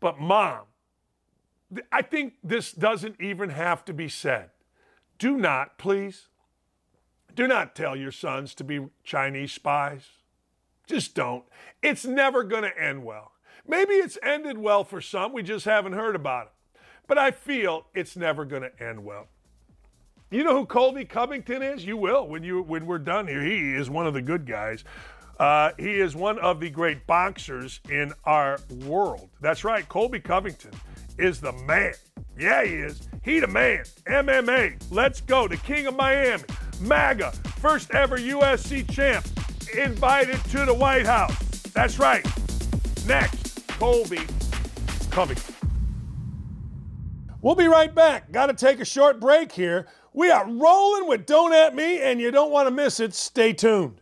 [SPEAKER 1] But, mom, I think this doesn't even have to be said. Do not, please, do not tell your sons to be Chinese spies. Just don't. It's never going to end well. Maybe it's ended well for some, we just haven't heard about it. But I feel it's never going to end well. You know who Colby Covington is? You will when you when we're done here. He is one of the good guys. Uh, he is one of the great boxers in our world. That's right. Colby Covington is the man. Yeah, he is. He the man. MMA. Let's go. The king of Miami. MAGA. First ever UFC champ. Invited to the White House. That's right. Next, Colby Covington. We'll be right back. Got to take a short break here. We are rolling with Don't At Me, and you don't want to miss it. Stay tuned.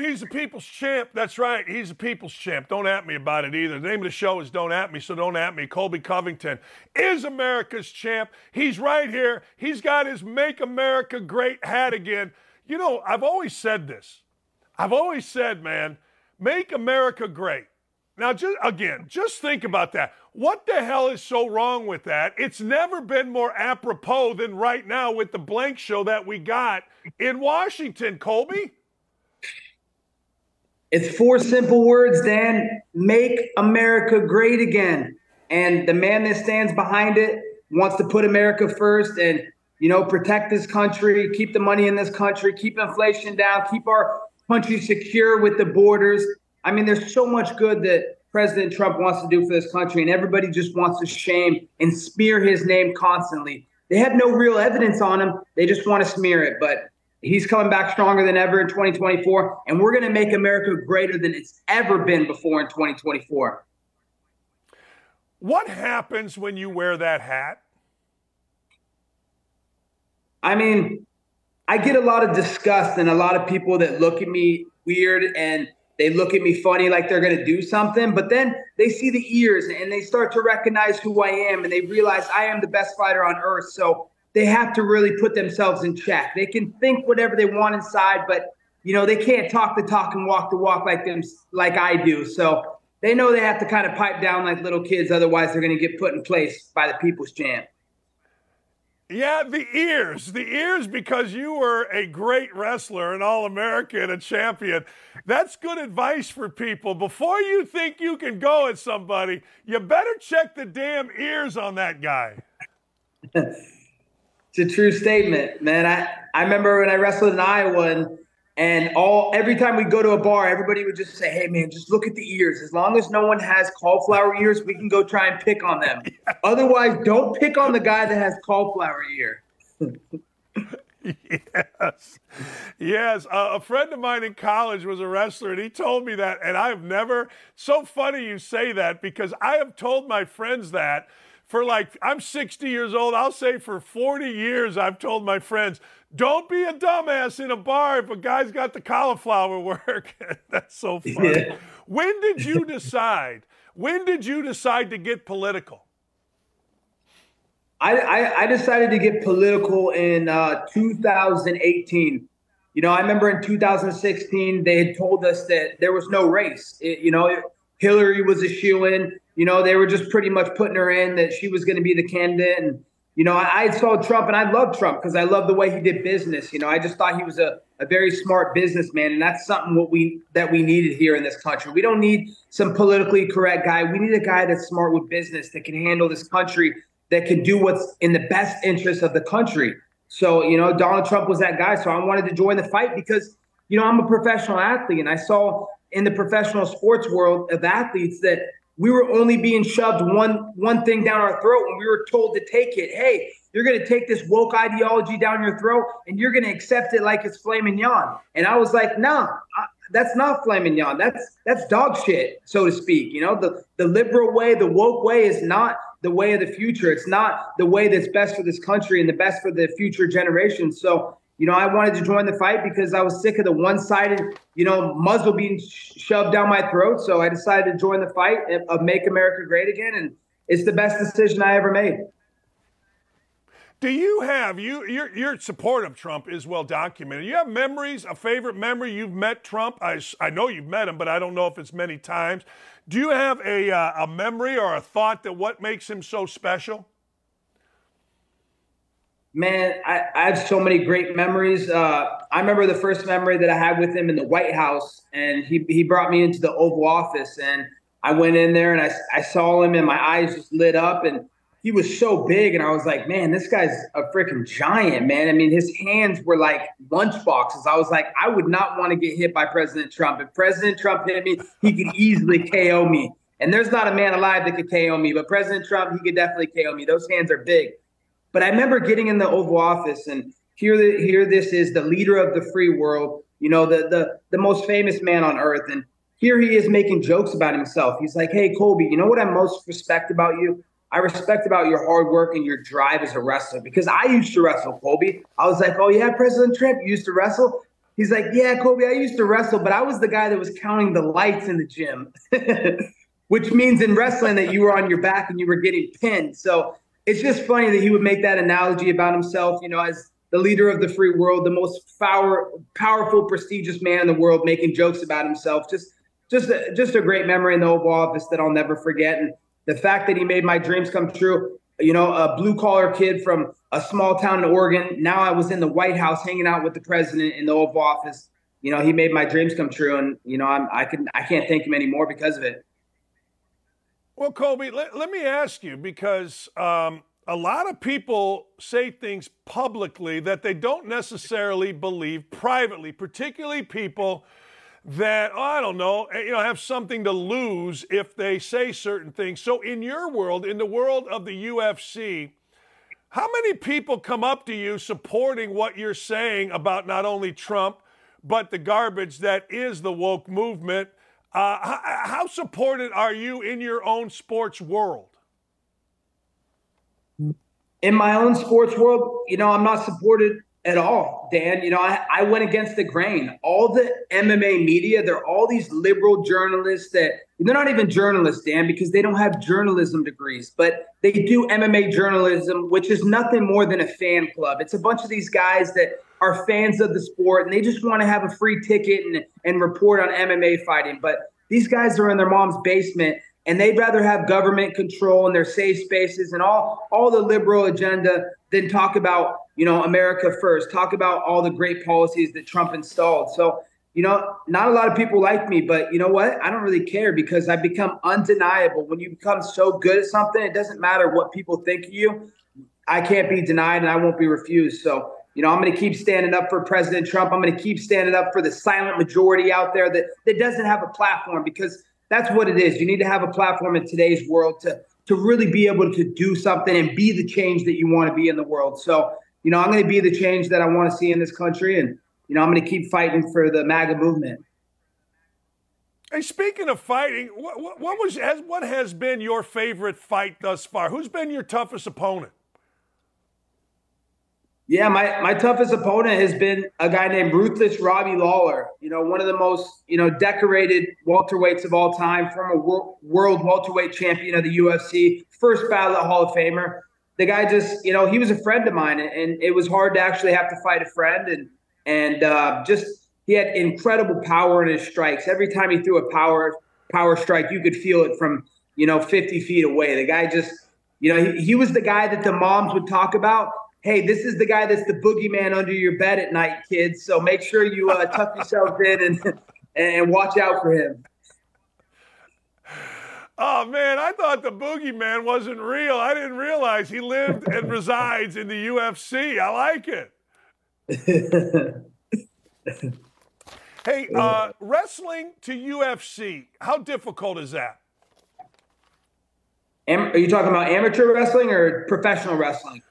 [SPEAKER 1] He's a people's champ. That's right. He's a people's champ. Don't at me about it either. The name of the show is Don't At Me, so don't at me. Colby Covington is America's champ. He's right here. He's got his Make America Great hat again. You know, I've always said this. I've always said, man, make America great. Now, just again, just think about that. What the hell is so wrong with that? It's never been more apropos than right now with the blank show that we got in Washington, Colby.
[SPEAKER 7] It's four simple words, Dan. Make America great again. And the man that stands behind it wants to put America first and, you know, protect this country, keep the money in this country, keep inflation down, keep our country secure with the borders. I mean, there's so much good that President Trump wants to do for this country, and everybody just wants to shame and smear his name constantly. They have no real evidence on him. They just want to smear it. But He's coming back stronger than ever in 2024, and we're going to make America greater than it's ever been before in 2024.
[SPEAKER 1] What happens when you wear that hat?
[SPEAKER 7] I mean, I get a lot of disgust and a lot of people that look at me weird and they look at me funny like they're going to do something, but then they see the ears and they start to recognize who I am and they realize I am the best fighter on earth. So they have to really put themselves in check. They can think whatever they want inside, but you know they can't talk the talk and walk the walk like them like I do. So they know they have to kind of pipe down like little kids, otherwise they're going to get put in place by the people's champ.
[SPEAKER 1] Yeah, the ears, the ears, because you were a great wrestler, an All American, a champion. That's good advice for people. Before you think you can go at somebody, you better check the damn ears on that guy.
[SPEAKER 7] It's a true statement, man. I, I remember when I wrestled in Iowa and, and all every time we go to a bar, everybody would just say, Hey man, just look at the ears. As long as no one has cauliflower ears, we can go try and pick on them. Otherwise, don't pick on the guy that has cauliflower ear.
[SPEAKER 1] yes. Yes. Uh, a friend of mine in college was a wrestler, and he told me that. And I've never, so funny you say that because I have told my friends that for like, I'm 60 years old. I'll say for 40 years, I've told my friends, don't be a dumbass in a bar if a guy's got the cauliflower work. That's so funny. Yeah. When did you decide? When did you decide to get political?
[SPEAKER 7] I, I, I decided to get political in uh, 2018. You know, I remember in 2016 they had told us that there was no race. It, you know, Hillary was a shoe in you know, they were just pretty much putting her in that she was going to be the candidate. And, you know, I, I saw Trump and I love Trump because I love the way he did business. You know, I just thought he was a, a very smart businessman. And that's something what we that we needed here in this country. We don't need some politically correct guy. We need a guy that's smart with business that can handle this country, that can do what's in the best interest of the country. So, you know, Donald Trump was that guy. So I wanted to join the fight because, you know, I'm a professional athlete and I saw in the professional sports world of athletes that we were only being shoved one one thing down our throat when we were told to take it. Hey, you're going to take this woke ideology down your throat and you're going to accept it like it's flaming yawn. And I was like, nah, that's not flaming yawn. That's that's dog shit, so to speak. You know, the the liberal way, the woke way is not the way of the future. It's not the way that's best for this country and the best for the future generations. So you know, I wanted to join the fight because I was sick of the one-sided, you know, muzzle being shoved down my throat. So I decided to join the fight of Make America Great Again, and it's the best decision I ever made.
[SPEAKER 1] Do you have you your your support of Trump is well documented? You have memories, a favorite memory you've met Trump. I, I know you've met him, but I don't know if it's many times. Do you have a uh, a memory or a thought that what makes him so special?
[SPEAKER 7] Man, I, I have so many great memories. Uh, I remember the first memory that I had with him in the White House, and he he brought me into the Oval Office, and I went in there and I I saw him, and my eyes just lit up, and he was so big, and I was like, man, this guy's a freaking giant, man. I mean, his hands were like lunchboxes. I was like, I would not want to get hit by President Trump. If President Trump hit me, he could easily KO me. And there's not a man alive that could KO me, but President Trump, he could definitely KO me. Those hands are big. But I remember getting in the Oval Office and here, the, here this is the leader of the free world, you know, the the the most famous man on earth, and here he is making jokes about himself. He's like, "Hey, Colby, you know what I most respect about you? I respect about your hard work and your drive as a wrestler because I used to wrestle, Colby. I was like, oh, yeah, President Trump you used to wrestle. He's like, yeah, Colby, I used to wrestle, but I was the guy that was counting the lights in the gym, which means in wrestling that you were on your back and you were getting pinned. So it's just funny that he would make that analogy about himself, you know, as the leader of the free world, the most power, powerful, prestigious man in the world, making jokes about himself. Just, just, a, just a great memory in the Oval Office that I'll never forget. And the fact that he made my dreams come true. You know, a blue collar kid from a small town in Oregon. Now I was in the White House hanging out with the president in the Oval Office. You know, he made my dreams come true, and you know, I'm, I can I can't thank him anymore because of it.
[SPEAKER 1] Well, Colby, let, let me ask you because um, a lot of people say things publicly that they don't necessarily believe privately, particularly people that oh, I don't know, eh, you know, have something to lose if they say certain things. So in your world, in the world of the UFC, how many people come up to you supporting what you're saying about not only Trump but the garbage that is the woke movement? Uh, how, how supported are you in your own sports world?
[SPEAKER 7] In my own sports world, you know, I'm not supported at all, Dan. You know, I, I went against the grain. All the MMA media, they're all these liberal journalists that they're not even journalists, Dan, because they don't have journalism degrees, but they do MMA journalism, which is nothing more than a fan club. It's a bunch of these guys that are fans of the sport and they just want to have a free ticket and, and report on MMA fighting. But these guys are in their mom's basement and they'd rather have government control and their safe spaces and all all the liberal agenda than talk about you know America first. Talk about all the great policies that Trump installed. So you know, not a lot of people like me, but you know what? I don't really care because I've become undeniable. When you become so good at something, it doesn't matter what people think of you. I can't be denied and I won't be refused. So, you know, I'm going to keep standing up for President Trump. I'm going to keep standing up for the silent majority out there that, that doesn't have a platform because that's what it is. You need to have a platform in today's world to to really be able to do something and be the change that you want to be in the world. So, you know, I'm going to be the change that I want to see in this country, and you know, I'm going to keep fighting for the MAGA movement.
[SPEAKER 1] Hey, speaking of fighting, what, what, was what has been your favorite fight thus far? Who's been your toughest opponent?
[SPEAKER 7] Yeah, my, my toughest opponent has been a guy named Ruthless Robbie Lawler. You know, one of the most you know decorated welterweights of all time, former world, world welterweight champion of the UFC, first ballot Hall of Famer. The guy just, you know, he was a friend of mine, and it was hard to actually have to fight a friend, and and uh, just he had incredible power in his strikes. Every time he threw a power power strike, you could feel it from you know 50 feet away. The guy just, you know, he, he was the guy that the moms would talk about hey, this is the guy that's the boogeyman under your bed at night, kids. So make sure you uh, tuck yourselves in and and watch out for him.
[SPEAKER 1] Oh man, I thought the boogeyman wasn't real. I didn't realize he lived and resides in the UFC. I like it. hey, uh, wrestling to UFC, how difficult is that?
[SPEAKER 7] Am- are you talking about amateur wrestling or professional wrestling?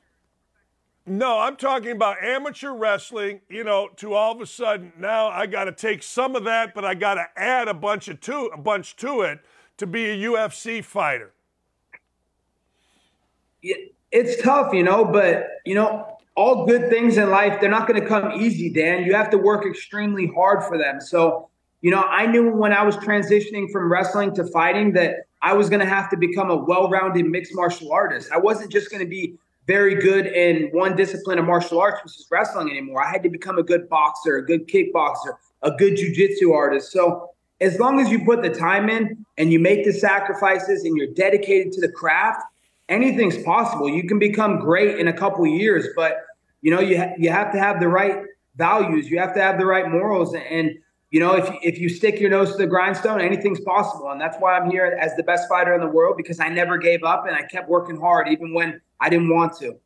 [SPEAKER 1] No, I'm talking about amateur wrestling, you know, to all of a sudden now I got to take some of that, but I got to add a bunch of to a bunch to it to be a UFC fighter.
[SPEAKER 7] It's tough, you know, but you know, all good things in life, they're not going to come easy, Dan. You have to work extremely hard for them. So, you know, I knew when I was transitioning from wrestling to fighting that I was going to have to become a well-rounded mixed martial artist. I wasn't just going to be very good in one discipline of martial arts, which is wrestling anymore. I had to become a good boxer, a good kickboxer, a good jujitsu artist. So as long as you put the time in and you make the sacrifices and you're dedicated to the craft, anything's possible. You can become great in a couple years, but you know you ha- you have to have the right values. You have to have the right morals, and you know if if you stick your nose to the grindstone, anything's possible. And that's why I'm here as the best fighter in the world because I never gave up and I kept working hard even when I didn't want to.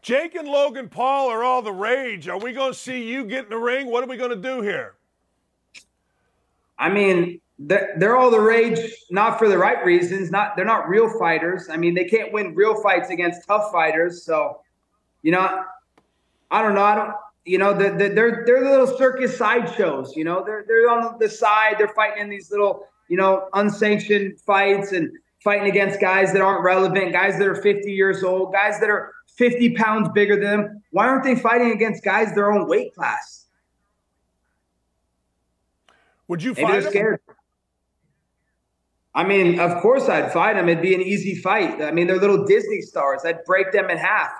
[SPEAKER 1] Jake and Logan Paul are all the rage. Are we going to see you get in the ring? What are we going to do here?
[SPEAKER 7] I mean, they're, they're all the rage, not for the right reasons. Not they're not real fighters. I mean, they can't win real fights against tough fighters. So, you know, I don't know. I don't. You know, the, the, they're they're little circus sideshows. You know, they're they're on the side. They're fighting in these little, you know, unsanctioned fights and fighting against guys that aren't relevant, guys that are 50 years old, guys that are 50 pounds bigger than them. Why aren't they fighting against guys their own weight class?
[SPEAKER 1] Would you
[SPEAKER 7] Maybe
[SPEAKER 1] fight
[SPEAKER 7] they're scared. I mean, of course I'd fight them. It'd be an easy fight. I mean, they're little Disney stars. I'd break them in half.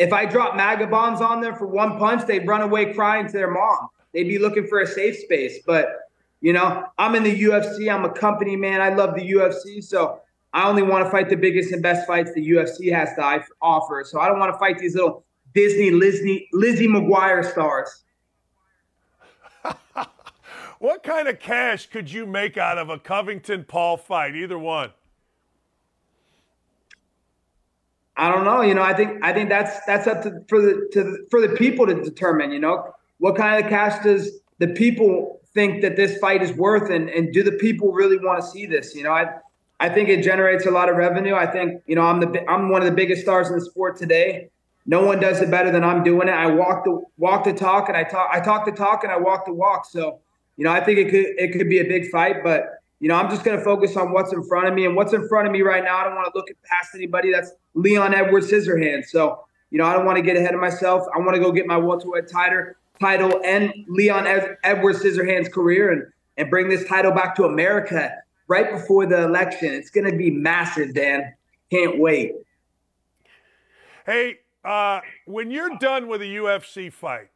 [SPEAKER 7] If I drop MAGA bombs on them for one punch, they'd run away crying to their mom. They'd be looking for a safe space. But, you know, I'm in the UFC. I'm a company man. I love the UFC. So I only want to fight the biggest and best fights the UFC has to offer. So I don't want to fight these little Disney Lizzie, Lizzie McGuire stars.
[SPEAKER 1] what kind of cash could you make out of a Covington Paul fight? Either one.
[SPEAKER 7] I don't know. You know, I think I think that's that's up to for the to for the people to determine. You know, what kind of cash does the people think that this fight is worth, and and do the people really want to see this? You know, I I think it generates a lot of revenue. I think you know I'm the I'm one of the biggest stars in the sport today. No one does it better than I'm doing it. I walk the walk the talk, and I talk I talk the talk, and I walk the walk. So you know I think it could it could be a big fight, but you know I'm just going to focus on what's in front of me, and what's in front of me right now. I don't want to look past anybody. That's Leon Edwards Scissorhands. So you know I don't want to get ahead of myself. I want to go get my welterweight title title and Leon Edwards Scissorhands career and and bring this title back to America right before the election. It's going to be massive, Dan. Can't wait.
[SPEAKER 1] Hey, uh, when you're done with a UFC fight,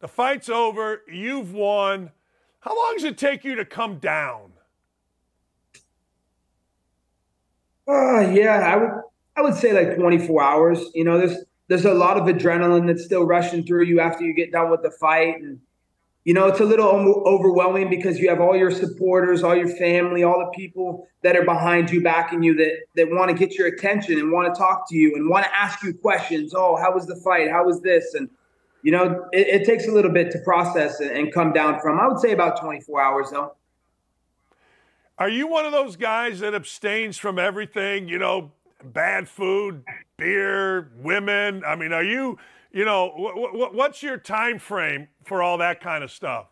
[SPEAKER 1] the fight's over, you've won. How long does it take you to come down?
[SPEAKER 7] Uh, yeah, I would I would say like 24 hours. You know, there's there's a lot of adrenaline that's still rushing through you after you get done with the fight and you know, it's a little overwhelming because you have all your supporters, all your family, all the people that are behind you, backing you, that that want to get your attention and want to talk to you and want to ask you questions. Oh, how was the fight? How was this? And you know, it, it takes a little bit to process and, and come down from. I would say about 24 hours, though.
[SPEAKER 1] Are you one of those guys that abstains from everything? You know, bad food, beer, women. I mean, are you? You know, what's your time frame for all that kind of stuff?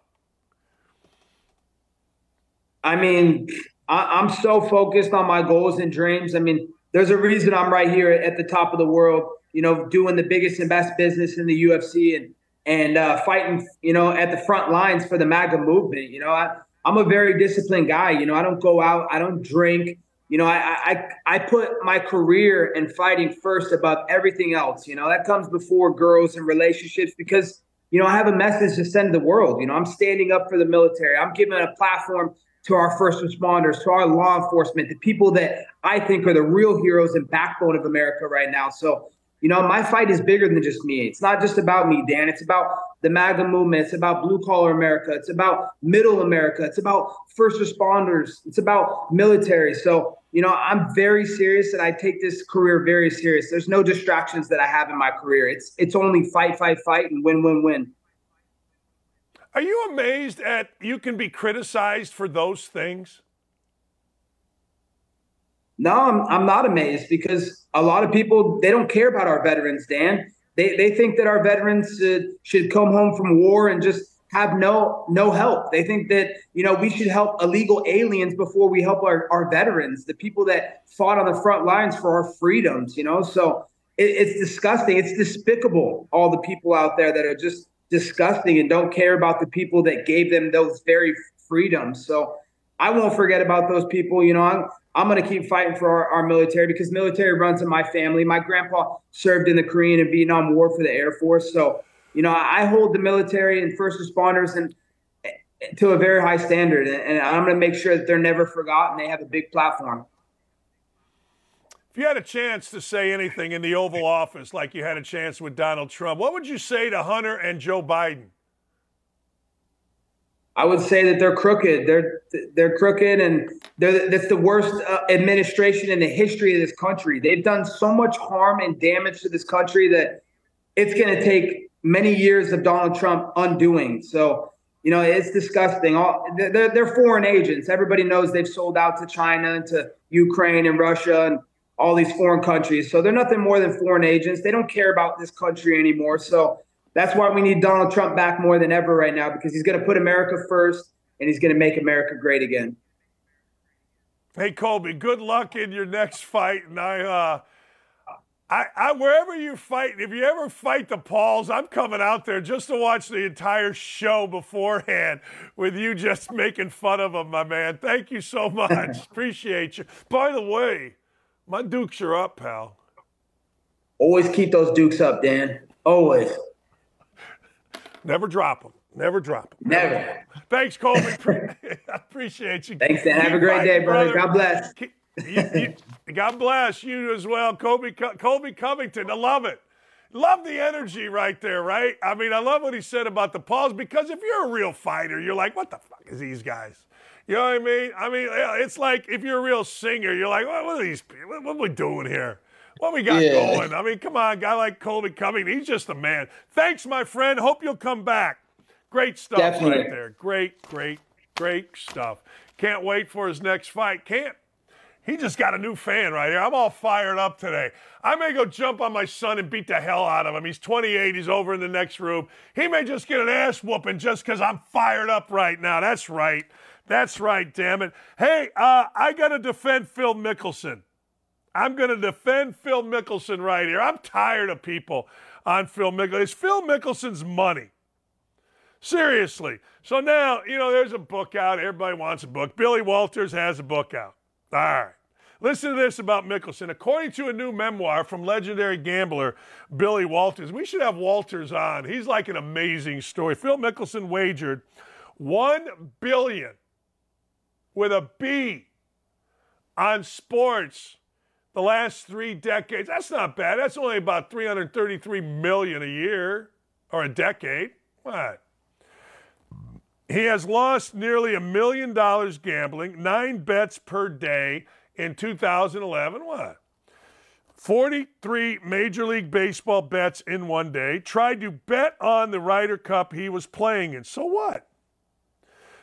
[SPEAKER 7] I mean, I, am so focused on my goals and dreams. I mean, there's a reason I'm right here at the top of the world, you know, doing the biggest and best business in the UFC and and uh, fighting, you know, at the front lines for the MAGA movement. You know, I, I'm a very disciplined guy. You know, I don't go out, I don't drink. You know, I, I I put my career and fighting first above everything else. You know, that comes before girls and relationships because you know, I have a message to send to the world. You know, I'm standing up for the military. I'm giving a platform to our first responders, to our law enforcement, the people that I think are the real heroes and backbone of America right now. So, you know, my fight is bigger than just me. It's not just about me, Dan. It's about the MAGA movement. It's about blue collar America. It's about middle America. It's about first responders. It's about military. So, you know, I'm very serious and I take this career very serious. There's no distractions that I have in my career. It's it's only fight, fight, fight and win, win, win.
[SPEAKER 1] Are you amazed at you can be criticized for those things?
[SPEAKER 7] No, I'm, I'm not amazed because a lot of people they don't care about our veterans, Dan. They they think that our veterans should, should come home from war and just have no no help. They think that you know we should help illegal aliens before we help our, our veterans, the people that fought on the front lines for our freedoms. You know, so it, it's disgusting. It's despicable. All the people out there that are just disgusting and don't care about the people that gave them those very freedoms. So I won't forget about those people. You know, I'm I'm going to keep fighting for our, our, military because military runs in my family. My grandpa served in the Korean and Vietnam War for the Air Force, so you know I hold the military and first responders and to a very high standard, and I'm going to make sure that they're never forgotten. They have a big platform.
[SPEAKER 1] If you had a chance to say anything in the Oval Office, like you had a chance with Donald Trump, what would you say to Hunter and Joe Biden?
[SPEAKER 7] I would say that they're crooked. They're they're crooked, and they're that's the worst uh, administration in the history of this country. They've done so much harm and damage to this country that it's going to take many years of Donald Trump undoing. So you know it's disgusting. All they're, they're foreign agents. Everybody knows they've sold out to China and to Ukraine and Russia and all these foreign countries. So they're nothing more than foreign agents. They don't care about this country anymore. So that's why we need Donald Trump back more than ever right now because he's going to put America first and he's going to make America great again.
[SPEAKER 1] Hey Colby, good luck in your next fight, and I, uh, I, I, wherever you fight, if you ever fight the Pauls, I'm coming out there just to watch the entire show beforehand with you just making fun of them, my man. Thank you so much. Appreciate you. By the way, my Dukes are up, pal.
[SPEAKER 7] Always keep those Dukes up, Dan. Always.
[SPEAKER 1] Never drop them. Never drop them.
[SPEAKER 7] Never.
[SPEAKER 1] Thanks, Colby. I appreciate you.
[SPEAKER 7] Thanks, Dan. Have a great day, brother. brother. God bless.
[SPEAKER 1] You, you, God bless you as well, Colby. Colby Covington. I love it. Love the energy right there, right? I mean, I love what he said about the Pauls because if you're a real fighter, you're like, what the fuck is these guys? You know what I mean? I mean, it's like if you're a real singer, you're like, what, what are these people? What, what are we doing here? What we got yeah. going? I mean, come on, guy like Colby Covington, he's just a man. Thanks, my friend. Hope you'll come back. Great stuff Definitely. right there. Great, great, great stuff. Can't wait for his next fight. Can't. He just got a new fan right here. I'm all fired up today. I may go jump on my son and beat the hell out of him. He's 28. He's over in the next room. He may just get an ass whooping just because I'm fired up right now. That's right. That's right, damn it. Hey, uh, I got to defend Phil Mickelson. I'm going to defend Phil Mickelson right here. I'm tired of people on Phil Mickelson. It's Phil Mickelson's money. Seriously. So now, you know, there's a book out. Everybody wants a book. Billy Walters has a book out. All right. Listen to this about Mickelson. According to a new memoir from legendary gambler Billy Walters, we should have Walters on. He's like an amazing story. Phil Mickelson wagered 1 billion with a B on sports the last three decades. That's not bad. That's only about 333 million a year or a decade. What? He has lost nearly a million dollars gambling, nine bets per day in 2011. What? 43 Major League Baseball bets in one day. Tried to bet on the Ryder Cup he was playing in. So what?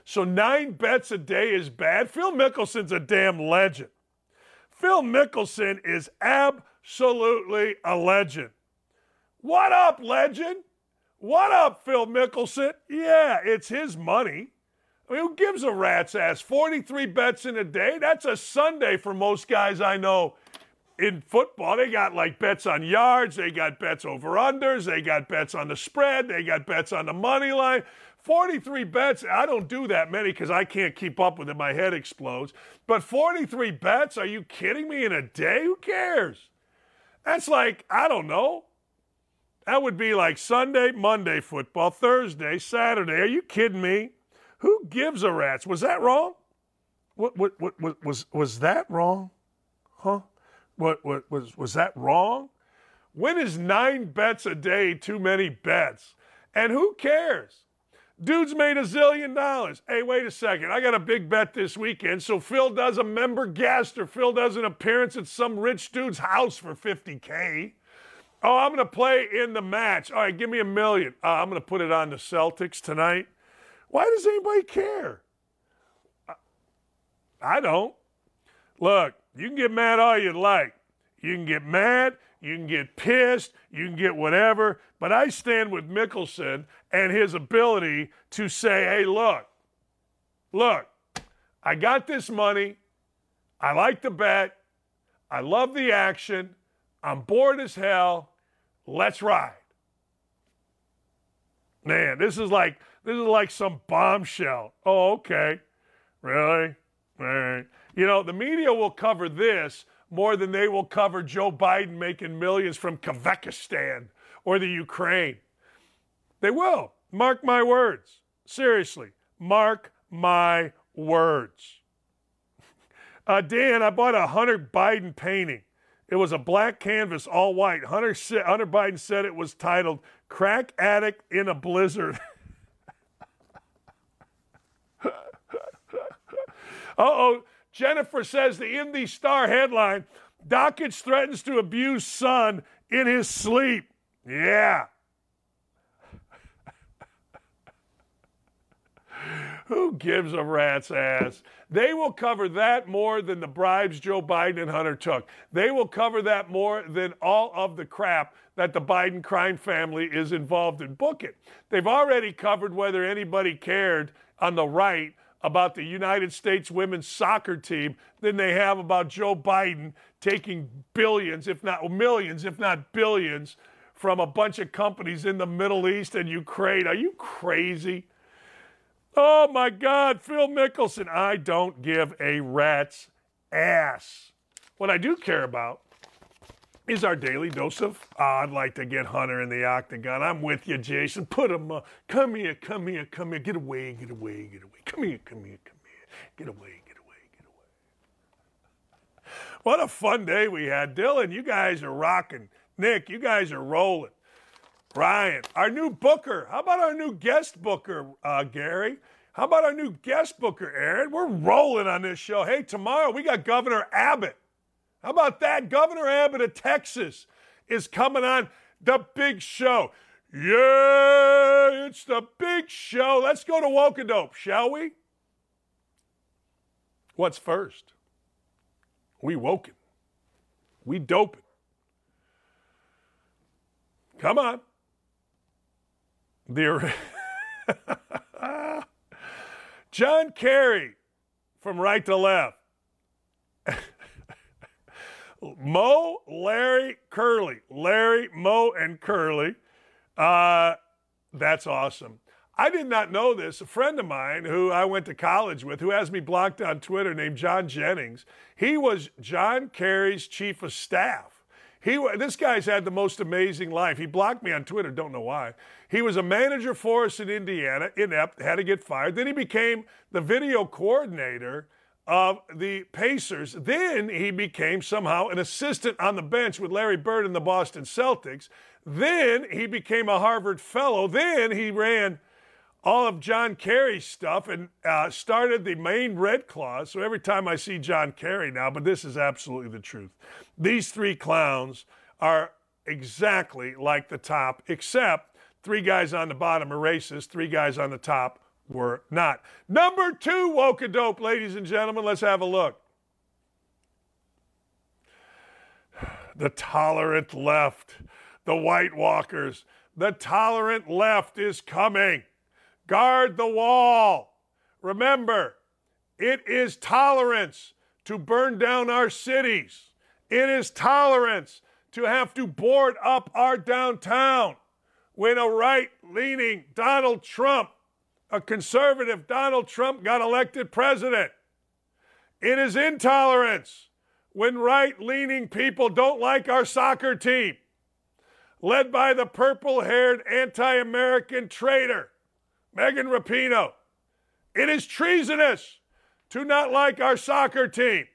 [SPEAKER 1] So nine bets a day is bad. Phil Mickelson's a damn legend. Phil Mickelson is absolutely a legend. What up, legend? What up, Phil Mickelson? Yeah, it's his money. I mean, who gives a rat's ass? 43 bets in a day? That's a Sunday for most guys I know in football. They got like bets on yards, they got bets over unders, they got bets on the spread, they got bets on the money line. 43 bets, I don't do that many because I can't keep up with it. My head explodes. But 43 bets, are you kidding me? In a day? Who cares? That's like, I don't know. That would be like Sunday, Monday football, Thursday, Saturday. Are you kidding me? Who gives a rat's? Was that wrong? What, what, what, what was, was that wrong? Huh? What, what, was, was that wrong? When is nine bets a day too many bets? And who cares? Dude's made a zillion dollars. Hey, wait a second. I got a big bet this weekend. So Phil does a member guest or Phil does an appearance at some rich dude's house for 50K. Oh, I'm going to play in the match. All right, give me a million. Uh, I'm going to put it on the Celtics tonight. Why does anybody care? I don't. Look, you can get mad all you like. You can get mad. You can get pissed. You can get whatever. But I stand with Mickelson and his ability to say, hey, look, look, I got this money. I like the bet. I love the action. I'm bored as hell. Let's ride. Man, this is like this is like some bombshell. Oh, okay. Really? All right. You know, the media will cover this more than they will cover Joe Biden making millions from Kazakhstan or the Ukraine. They will. Mark my words. Seriously, mark my words. Uh, Dan, I bought a Hunter Biden painting. It was a black canvas, all white. Hunter, Hunter Biden said it was titled Crack Addict in a Blizzard. uh oh. Jennifer says the Indy Star headline Dakich threatens to abuse son in his sleep. Yeah. Who gives a rat's ass? They will cover that more than the bribes Joe Biden and Hunter took. They will cover that more than all of the crap that the Biden crime family is involved in. Book it. They've already covered whether anybody cared on the right about the United States women's soccer team than they have about Joe Biden taking billions, if not millions, if not billions, from a bunch of companies in the Middle East and Ukraine. Are you crazy? Oh my God, Phil Mickelson. I don't give a rat's ass. What I do care about is our daily dose of, oh, I'd like to get Hunter in the octagon. I'm with you, Jason. Put him up. Come here, come here, come here. Get away, get away, get away. Come here, come here, come here. Get away, get away, get away. What a fun day we had. Dylan, you guys are rocking. Nick, you guys are rolling. Ryan, our new booker. How about our new guest booker, uh, Gary? How about our new guest booker, Aaron? We're rolling on this show. Hey, tomorrow we got Governor Abbott. How about that? Governor Abbott of Texas is coming on the big show. Yeah, it's the big show. Let's go to Wokadope, shall we? What's first? We woken. We doping. Come on. The John Kerry from right to left. Moe, Larry, Curly. Larry, Moe, and Curly. Uh, that's awesome. I did not know this. A friend of mine who I went to college with, who has me blocked on Twitter, named John Jennings, he was John Kerry's chief of staff. He, this guy's had the most amazing life. He blocked me on Twitter, don't know why. He was a manager for us in Indiana, inept, had to get fired. Then he became the video coordinator of the Pacers. Then he became somehow an assistant on the bench with Larry Bird and the Boston Celtics. Then he became a Harvard fellow. Then he ran all of John Kerry's stuff and uh, started the Maine Red Claws. So every time I see John Kerry now, but this is absolutely the truth. These three clowns are exactly like the top, except three guys on the bottom are racist, three guys on the top were not. Number two, woke dope, ladies and gentlemen. Let's have a look. The tolerant left, the White Walkers, the tolerant left is coming. Guard the wall. Remember, it is tolerance to burn down our cities. It is tolerance to have to board up our downtown when a right leaning Donald Trump a conservative Donald Trump got elected president. It is intolerance when right leaning people don't like our soccer team, led by the purple haired anti American traitor, Megan Rapinoe. It is treasonous to not like our soccer team.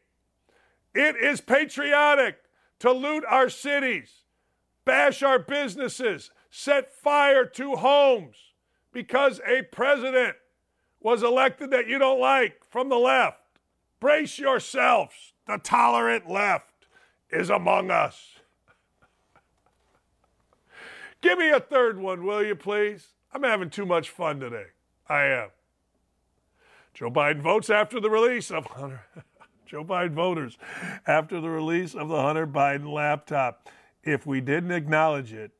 [SPEAKER 1] It is patriotic to loot our cities, bash our businesses, set fire to homes because a president was elected that you don't like from the left. Brace yourselves. The tolerant left is among us. Give me a third one, will you, please? I'm having too much fun today. I am. Joe Biden votes after the release of Hunter. Joe Biden voters after the release of the Hunter Biden laptop. If we didn't acknowledge it,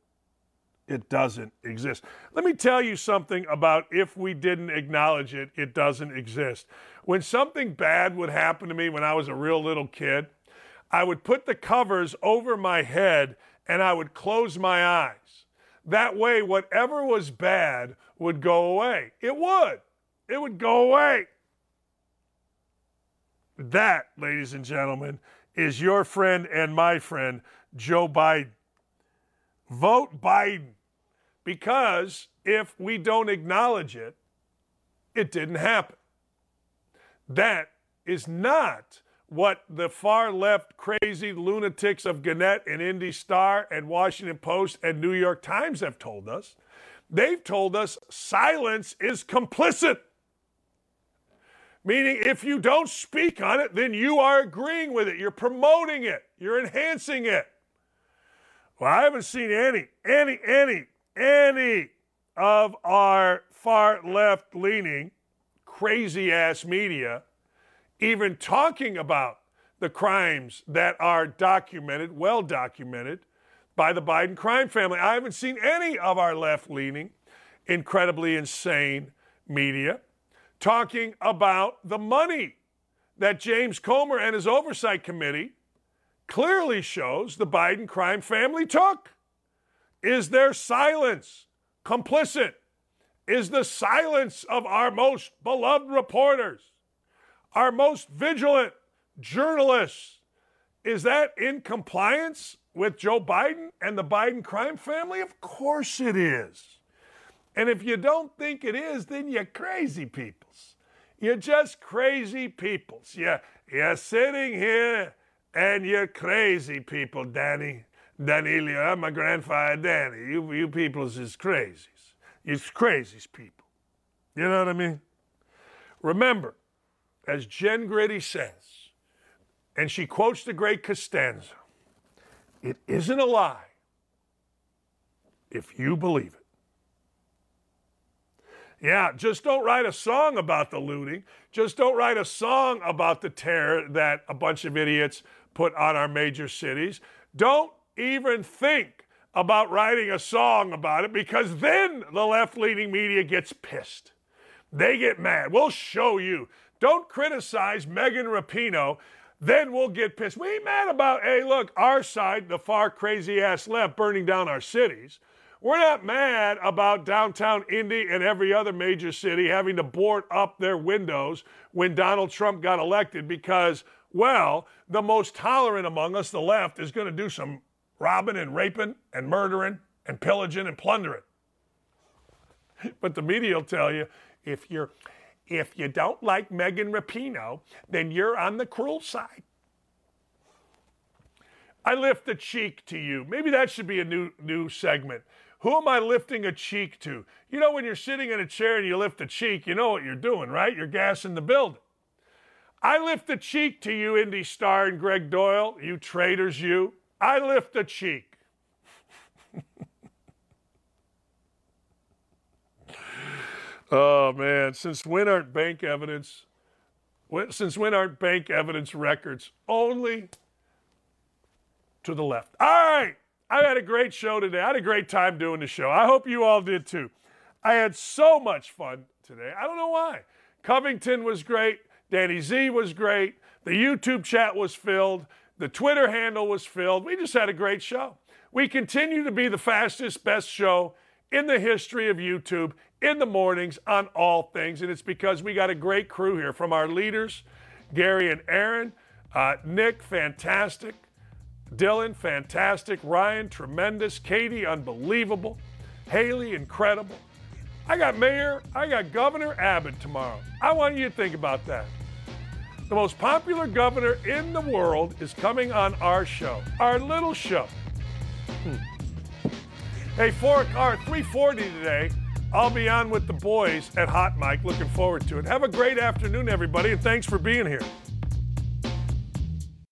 [SPEAKER 1] it doesn't exist. Let me tell you something about if we didn't acknowledge it, it doesn't exist. When something bad would happen to me when I was a real little kid, I would put the covers over my head and I would close my eyes. That way, whatever was bad would go away. It would. It would go away. That, ladies and gentlemen, is your friend and my friend, Joe Biden. Vote Biden. Because if we don't acknowledge it, it didn't happen. That is not what the far left crazy lunatics of Gannett and Indy Star and Washington Post and New York Times have told us. They've told us silence is complicit. Meaning, if you don't speak on it, then you are agreeing with it. You're promoting it. You're enhancing it. Well, I haven't seen any, any, any, any of our far left leaning, crazy ass media even talking about the crimes that are documented, well documented, by the Biden crime family. I haven't seen any of our left leaning, incredibly insane media talking about the money that James Comer and his oversight committee clearly shows the Biden crime family took. Is their silence complicit? Is the silence of our most beloved reporters, our most vigilant journalists, is that in compliance with Joe Biden and the Biden crime family? Of course it is. And if you don't think it is, then you're crazy peoples. You're just crazy peoples. You're, you're sitting here and you're crazy people, Danny. Danilio, I'm my grandfather Danny. You, you peoples is crazies. You're crazies people. You know what I mean? Remember, as Jen Gritty says, and she quotes the great Costanza, it isn't a lie if you believe it. Yeah, just don't write a song about the looting. Just don't write a song about the terror that a bunch of idiots put on our major cities. Don't even think about writing a song about it because then the left leaning media gets pissed. They get mad. We'll show you. Don't criticize Megan Rapinoe. Then we'll get pissed. We ain't mad about, hey, look, our side, the far crazy ass left, burning down our cities. We're not mad about downtown Indy and every other major city having to board up their windows when Donald Trump got elected because, well, the most tolerant among us, the left, is going to do some robbing and raping and murdering and pillaging and plundering. But the media will tell you if you're if you don't like Megan Rapinoe, then you're on the cruel side. I lift a cheek to you. Maybe that should be a new new segment. Who am I lifting a cheek to? You know, when you're sitting in a chair and you lift a cheek, you know what you're doing, right? You're gassing the building. I lift the cheek to you, Indy Star and Gregg Doyel, you traitors, you. I lift a cheek. oh, man. Since when aren't bank evidence, since when aren't bank evidence records only to the left? All right. I had a great show today. I had a great time doing the show. I hope you all did too. I had so much fun today. I don't know why. Covington was great. Danny Z was great. The YouTube chat was filled. The Twitter handle was filled. We just had a great show. We continue to be the fastest, best show in the history of YouTube in the mornings on all things. And it's because we got a great crew here from our leaders, Gary and Aaron. Uh, Nick, fantastic. Dylan, fantastic. Ryan, tremendous. Katie, unbelievable. Haley, incredible. I got Mayor, I got Governor Abbott tomorrow. I want you to think about that. The most popular governor in the world is coming on our show, our little show. Hmm. Hey, four or 340 today. I'll be on with the boys at Hot Mike. Looking forward to it. Have a great afternoon, everybody, and thanks for being here.